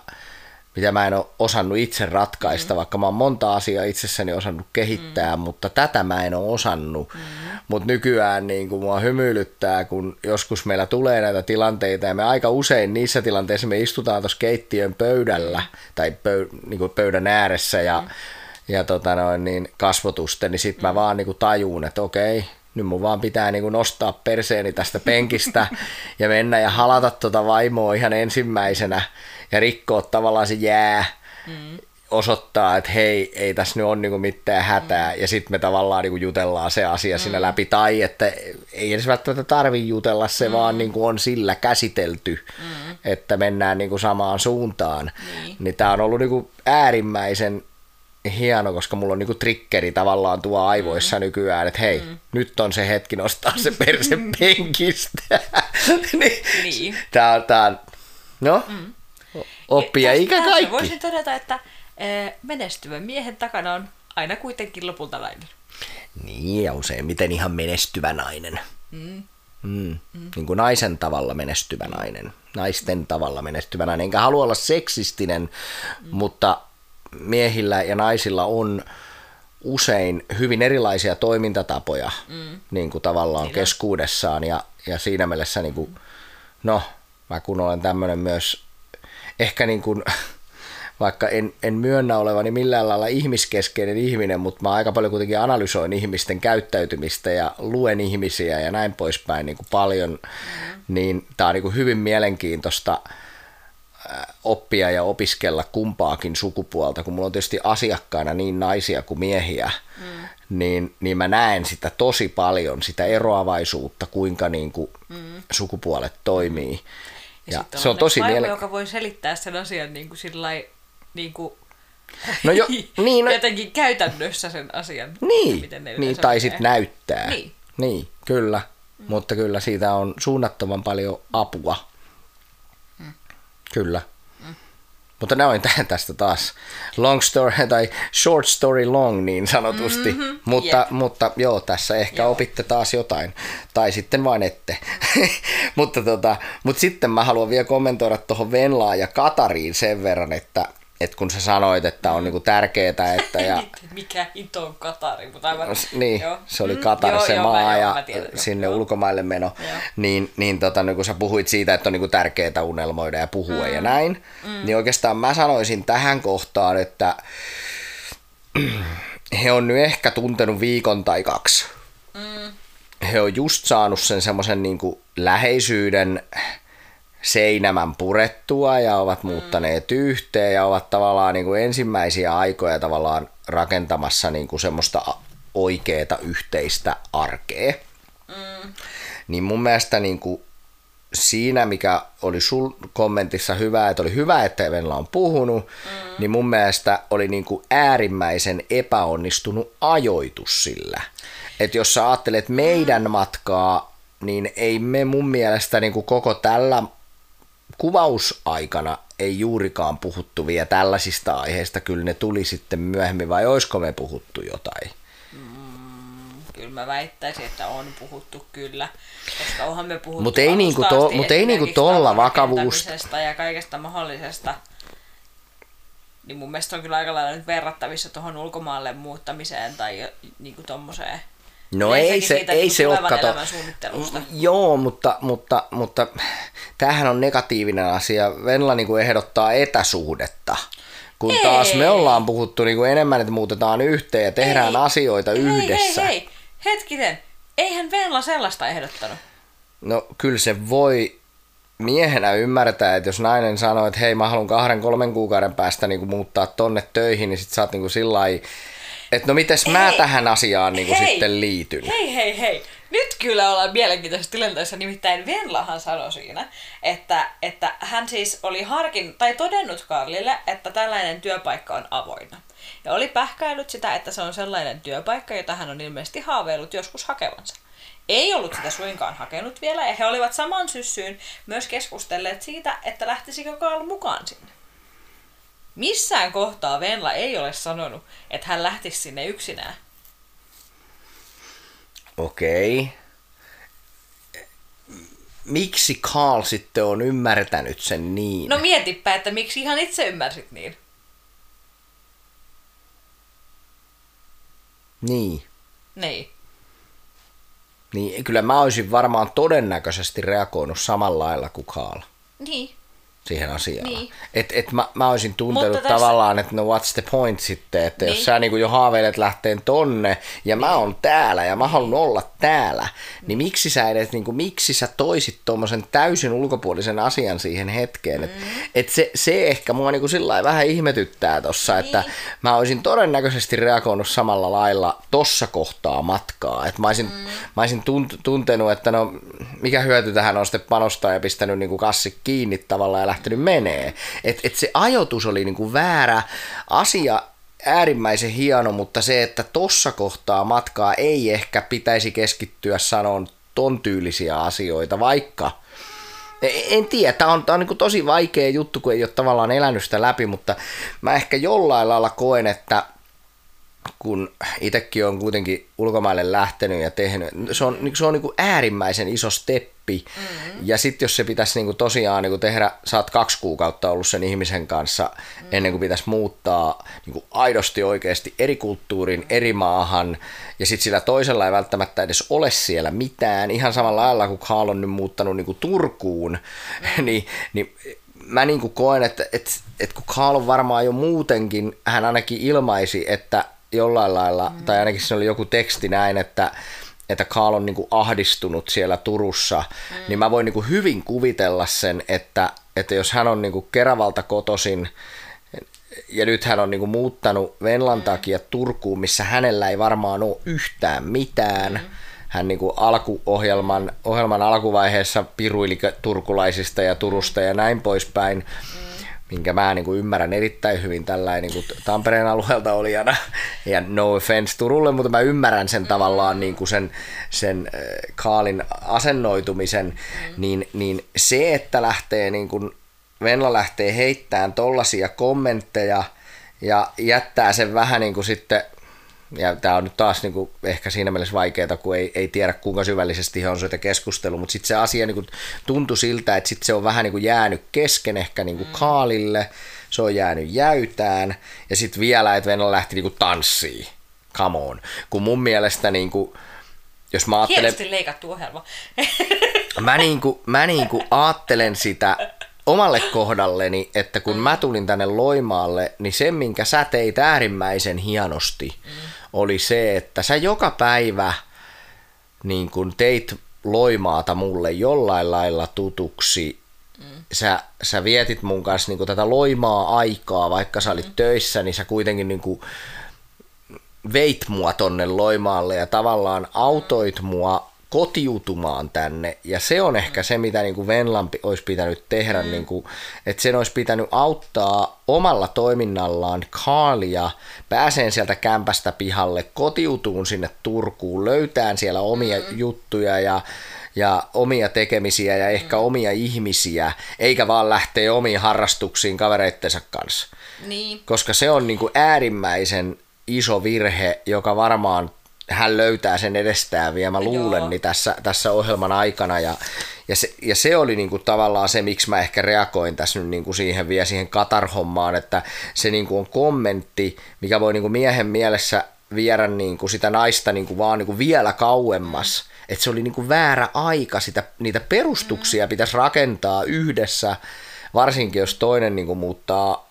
mitä mä en ole osannut itse ratkaista, mm. vaikka mä oon monta asiaa itsessäni osannut kehittää, mm. mutta tätä mä en ole osannut. Mm. Mutta nykyään niin kuin mua hymyilyttää, kun joskus meillä tulee näitä tilanteita, ja me aika usein niissä tilanteissa me istutaan tuossa keittiön pöydällä, mm. tai pöy, niin kuin pöydän ääressä, ja mm ja tota noin, niin kasvotusten, niin sitten mä vaan niin tajuun, että okei, nyt mun vaan pitää niin nostaa perseeni tästä penkistä ja mennä ja halata tuota vaimoa ihan ensimmäisenä ja rikkoa tavallaan se jää. Mm. Osoittaa, että hei, ei tässä nyt ole niin mitään hätää, mm. ja sitten me tavallaan niin jutellaan se asia mm. siinä läpi, tai että ei edes välttämättä tarvi jutella, se mm. vaan niin on sillä käsitelty, mm. että mennään niin samaan suuntaan. Niin, niin tämä on ollut niin äärimmäisen hieno, koska mulla on niinku triggeri tavallaan tuo aivoissa mm. nykyään, että hei, mm. nyt on se hetki nostaa se perse penkistä. niin. niin. Tää on, tää on, no, mm. Oppia ikä kaikki. Voisin todeta, että menestyvän miehen takana on aina kuitenkin lopulta nainen. Niin, ja useimmiten ihan menestyvä nainen. Mm. Mm. Mm. Niin kuin naisen tavalla menestyvä nainen, naisten tavalla menestyvä nainen. Enkä halua olla seksistinen, mm. mutta miehillä ja naisilla on usein hyvin erilaisia toimintatapoja mm. niin kuin tavallaan niin keskuudessaan ja, ja siinä mielessä niin kuin, no mä kun olen tämmöinen myös ehkä niin kuin, vaikka en, en myönnä olevani millään lailla ihmiskeskeinen ihminen, mutta mä aika paljon kuitenkin analysoin ihmisten käyttäytymistä ja luen ihmisiä ja näin poispäin niin kuin paljon, mm. niin tämä on niin kuin hyvin mielenkiintoista oppia ja opiskella kumpaakin sukupuolta, kun mulla on tietysti asiakkaana niin naisia kuin miehiä, mm. niin, niin mä näen sitä tosi paljon, sitä eroavaisuutta, kuinka niin kuin mm. sukupuolet toimii. Ja, ja se on, tosi miele... joka voi selittää sen asian niin kuin sillai, niin kuin No jo, niin, no, jotenkin käytännössä sen asian. Niin, miten ne niin tai sitten näyttää. Niin. niin, kyllä. Mm. Mutta kyllä siitä on suunnattoman paljon apua Kyllä. Mm. Mutta ne on tästä taas long story tai short story long niin sanotusti. Mm-hmm. Mutta, yep. mutta joo, tässä ehkä joo. opitte taas jotain. Tai sitten vain ette. mutta, tota, mutta sitten mä haluan vielä kommentoida tuohon Venlaan ja Katariin sen verran, että että kun sä sanoit, että on niinku tärkeää, että... Ja... Mikä hito on Katari? Mutta aivan... Niin, joo. se oli Katar mm, se joo, maa joo, ja tiedän, sinne joo. ulkomaille meno. Joo. Niin, niin, tota, niin kun sä puhuit siitä, että on niinku tärkeää unelmoida ja puhua mm. ja näin, mm. niin oikeastaan mä sanoisin tähän kohtaan, että he on nyt ehkä tuntenut viikon tai kaksi. Mm. He on just saanut sen semmoisen niinku läheisyyden seinämän purettua ja ovat muuttaneet mm. yhteen ja ovat tavallaan niin kuin ensimmäisiä aikoja tavallaan rakentamassa niin kuin semmoista oikeaa yhteistä arkea. Mm. Niin mun mielestä niin kuin siinä, mikä oli sul kommentissa hyvä, että oli hyvä, että Venla on puhunut, mm. niin mun mielestä oli niin kuin äärimmäisen epäonnistunut ajoitus sillä. Että jos sä ajattelet meidän matkaa, niin ei me mun mielestä niin kuin koko tällä kuvausaikana ei juurikaan puhuttu vielä tällaisista aiheista. Kyllä ne tuli sitten myöhemmin, vai olisiko me puhuttu jotain? kyllä mä väittäisin, että on puhuttu kyllä, koska onhan me puhuttu Mut ei niinku to- mut ei niinku tolla vakavuus- ja kaikesta mahdollisesta. Niin mun mielestä on kyllä aika lailla nyt verrattavissa tuohon ulkomaalle muuttamiseen tai niinku tommoseen. No ei se, siitä ei niinku se ole, kato. Joo, mutta, mutta, mutta tämähän on negatiivinen asia. Venla niin kuin ehdottaa etäsuhdetta. Kun Ei. taas me ollaan puhuttu niin kuin enemmän, että muutetaan yhteen ja tehdään Ei. asioita yhdessä. Hei, hei, hei, hetkinen. Eihän Venla sellaista ehdottanut. No kyllä se voi miehenä ymmärtää, että jos nainen sanoo, että hei mä haluan kahden, kolmen kuukauden päästä niin kuin muuttaa tonne töihin, niin sit sä oot niin kuin sillä lailla, että no mites mä Hei. tähän asiaan niin kuin Hei. sitten liityn. Hei, hei, hei. Nyt kyllä ollaan mielenkiintoisessa tilanteessa, nimittäin Venlahan sanoi siinä, että, että hän siis oli harkin, tai todennut Karlille, että tällainen työpaikka on avoinna. Ja oli pähkäillyt sitä, että se on sellainen työpaikka, jota hän on ilmeisesti haaveillut joskus hakevansa. Ei ollut sitä suinkaan hakenut vielä, ja he olivat saman syssyyn myös keskustelleet siitä, että lähtisikö Karl mukaan sinne. Missään kohtaa Venla ei ole sanonut, että hän lähtisi sinne yksinään. Okei. Miksi Carl sitten on ymmärtänyt sen niin? No mietipä, että miksi ihan itse ymmärsit niin. Niin. Niin. Niin kyllä mä olisin varmaan todennäköisesti reagoinut samalla lailla kuin Carl Niin. Siihen asiaan. Niin. Et, et mä, mä olisin tuntenut Mutta tässä- tavallaan, että no what's the point sitten, että niin. jos Niin. sä niinku jo haaveilet lähteen tonne ja mä oon täällä ja mä haluan olla täällä, niin miksi sä edes, niinku, miksi sä toisit tuommoisen täysin ulkopuolisen asian siihen hetkeen. Et, et se, se ehkä mua niinku sillä lailla vähän ihmetyttää tossa, että Niin. mä olisin todennäköisesti reagoinut samalla lailla tossa kohtaa matkaa. Et mä olisin, mm. mä olisin tunt, tuntenut, että no mikä hyöty tähän on sitten panostaa ja pistänyt niinku kassi kiinni tavallaan ja lähtenyt menee. Et, et se ajoitus oli niinku väärä asia, äärimmäisen hieno, mutta se, että tossa kohtaa matkaa ei ehkä pitäisi keskittyä sanoon ton tyylisiä asioita, vaikka en tiedä, tämä on, tää on niin tosi vaikea juttu, kun ei ole tavallaan elänyt sitä läpi, mutta mä ehkä jollain lailla koen, että kun itsekin on kuitenkin ulkomaille lähtenyt ja tehnyt, se on, se on niin kuin äärimmäisen iso steppi. Mm-hmm. Ja sitten jos se pitäisi niin kuin tosiaan niin kuin tehdä, sä oot kaksi kuukautta ollut sen ihmisen kanssa mm-hmm. ennen kuin pitäisi muuttaa niin kuin aidosti oikeasti eri kulttuurin, eri maahan, ja sitten sillä toisella ei välttämättä edes ole siellä mitään, ihan samalla lailla kuin Carl on nyt muuttanut niin kuin Turkuun, mm-hmm. niin, niin mä niin kuin koen, että, että, että kun Carl on varmaan jo muutenkin, hän ainakin ilmaisi, että jollain lailla, mm. tai ainakin siinä oli joku teksti näin, että, että Carl on niin kuin ahdistunut siellä Turussa, mm. niin mä voin niin kuin hyvin kuvitella sen, että, että jos hän on niin kuin Keravalta kotosin, ja nyt hän on niin kuin muuttanut Venlan takia Turkuun, missä hänellä ei varmaan ole yhtään mitään. Mm. Hän niin kuin alkuohjelman ohjelman alkuvaiheessa piruili turkulaisista ja Turusta ja näin poispäin, mm. Minkä mä niin kuin ymmärrän erittäin hyvin tällainen niin kuin Tampereen alueelta olijana. Ja no offense Turulle, mutta mä ymmärrän sen tavallaan niin kuin sen, sen Kaalin asennoitumisen, mm. niin, niin se, että lähtee niin kuin Venla lähtee heittämään tollaisia kommentteja ja jättää sen vähän niin kuin sitten, ja tämä on nyt taas niin kuin ehkä siinä mielessä vaikeaa, kun ei, ei tiedä kuinka syvällisesti he on sitä keskustelu, mutta sitten se asia niin kuin tuntui siltä, että sitten se on vähän niin kuin jäänyt kesken ehkä niin kuin mm. Kaalille, se on jäänyt jäytään, ja sitten vielä, että Venla lähti niin kuin tanssiin, come on, kun mun mielestä niin kuin, jos mä ajattelen... Hienosti leikattu ohjelma. mä niinku, mä niinku ajattelen sitä omalle kohdalleni, että kun mä tulin tänne Loimaalle, niin se, minkä sä teit äärimmäisen hienosti, oli se, että sä joka päivä niin kun teit Loimaata mulle jollain lailla tutuksi. Sä, sä vietit mun kanssa niin tätä Loimaa aikaa, vaikka sä olit töissä, niin sä kuitenkin niin veit mua tonne Loimaalle ja tavallaan autoit mua kotiutumaan tänne. Ja se on ehkä se, mitä niin kuin Venlan olisi pitänyt tehdä, mm. niin kuin, että sen olisi pitänyt auttaa omalla toiminnallaan Kaalia pääseen sieltä kämpästä pihalle, kotiutuun sinne Turkuun, löytään siellä omia mm. juttuja ja ja omia tekemisiä ja ehkä mm. omia ihmisiä, eikä vaan lähteä omiin harrastuksiin kavereittensa kanssa. Niin. Koska se on niin kuin äärimmäisen iso virhe, joka varmaan hän löytää sen edestään vielä, mä luulen, niin tässä, tässä ohjelman aikana. Ja, ja, se, ja se oli niinku tavallaan se, miksi mä ehkä reagoin tässä nyt niinku siihen vielä siihen Katar-hommaan, että se niinku on kommentti, mikä voi niinku miehen mielessä viedä niinku sitä naista niinku vaan niinku vielä kauemmas. Mm. Että se oli niinku väärä aika, sitä, niitä perustuksia mm. pitäisi rakentaa yhdessä, varsinkin jos toinen niinku muuttaa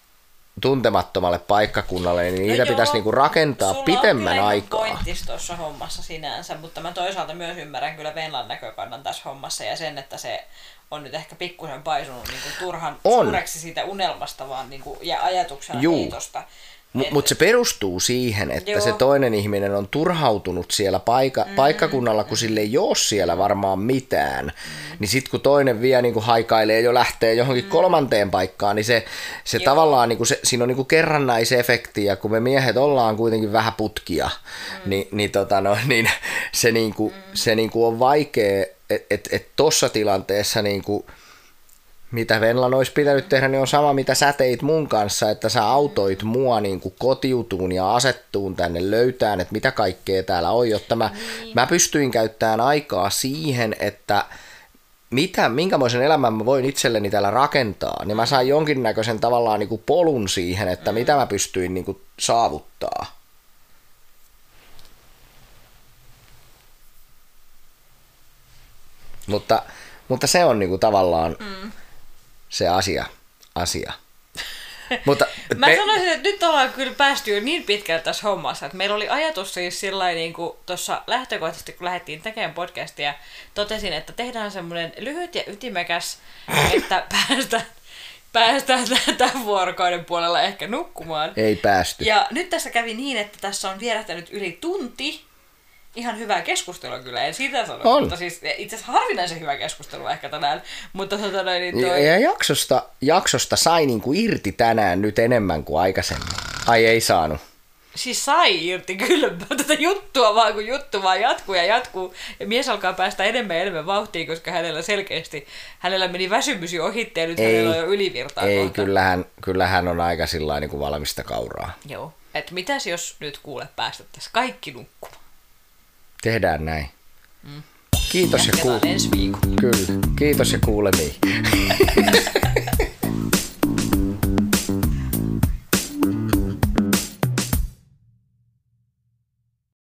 tuntemattomalle paikkakunnalle, niin no niitä joo, pitäisi niinku rakentaa sulla pitemmän on aikaa. tuossa hommassa sinänsä, mutta mä toisaalta myös ymmärrän kyllä Venlan näkökannan tässä hommassa ja sen, että se on nyt ehkä pikkusen paisunut niin kuin turhan on. suureksi siitä unelmasta vaan niin kuin, ja ajatuksena Juu. liitosta. Mutta mut se perustuu siihen, että Joo. se toinen ihminen on turhautunut siellä paika, mm, paikkakunnalla, kun sille ei ole siellä varmaan mitään. Mm. Niin sitten kun toinen vie niin kuin haikailee jo lähtee johonkin mm. kolmanteen paikkaan, niin se, se tavallaan, niin kuin se, siinä on niin kuin kerrannaisefekti, ja kun me miehet ollaan kuitenkin vähän putkia, mm. niin, niin, tota no, niin se, niin kuin, mm. se niin kuin on vaikea, että et, et tuossa tilanteessa niin kuin, mitä Venlan olisi pitänyt tehdä, niin on sama, mitä sä teit mun kanssa, että sä autoit mua niin kuin kotiutuun ja asettuun tänne löytään, että mitä kaikkea täällä on, jotta mä, niin. mä pystyin käyttämään aikaa siihen, että mitä, minkämoisen elämän mä voin itselleni täällä rakentaa, niin mä sain jonkinnäköisen tavallaan niin kuin polun siihen, että mitä mä pystyin niin kuin saavuttaa. Mutta, mutta se on niin kuin tavallaan... Mm se asia. asia. Mutta Mä me... sanoisin, että nyt ollaan kyllä päästy jo niin pitkälle tässä hommassa, että meillä oli ajatus siis sillä niin kuin tuossa lähtökohtaisesti, kun lähdettiin tekemään podcastia, totesin, että tehdään semmoinen lyhyt ja ytimekäs, että päästään, päästään tämän vuorokauden puolella ehkä nukkumaan. Ei päästy. Ja nyt tässä kävi niin, että tässä on vierähtänyt yli tunti, ihan hyvää keskustelua kyllä, en sitä sano. On. Mutta siis itse asiassa harvinaisen hyvä keskustelu ehkä tänään. Mutta tota noin, niin toi... Ja jaksosta, jaksosta sai niinku irti tänään nyt enemmän kuin aikaisemmin. Ai ei saanut. Siis sai irti kyllä tätä juttua vaan, kun juttu vaan jatkuu ja jatkuu. Ja mies alkaa päästä enemmän ja enemmän vauhtiin, koska hänellä selkeästi, hänellä meni väsymys jo ohitte ja nyt ei, hänellä on jo ylivirtaa. Ei, kyllähän, kyllähän on aika sillä niin kuin valmista kauraa. Joo. Et mitäs jos nyt kuule päästettäisiin kaikki nukkumaan? Tehdään näin. Mm. Kiitos ja, ja kuulemiin. Kyllä. Kiitos ja kuulemiin.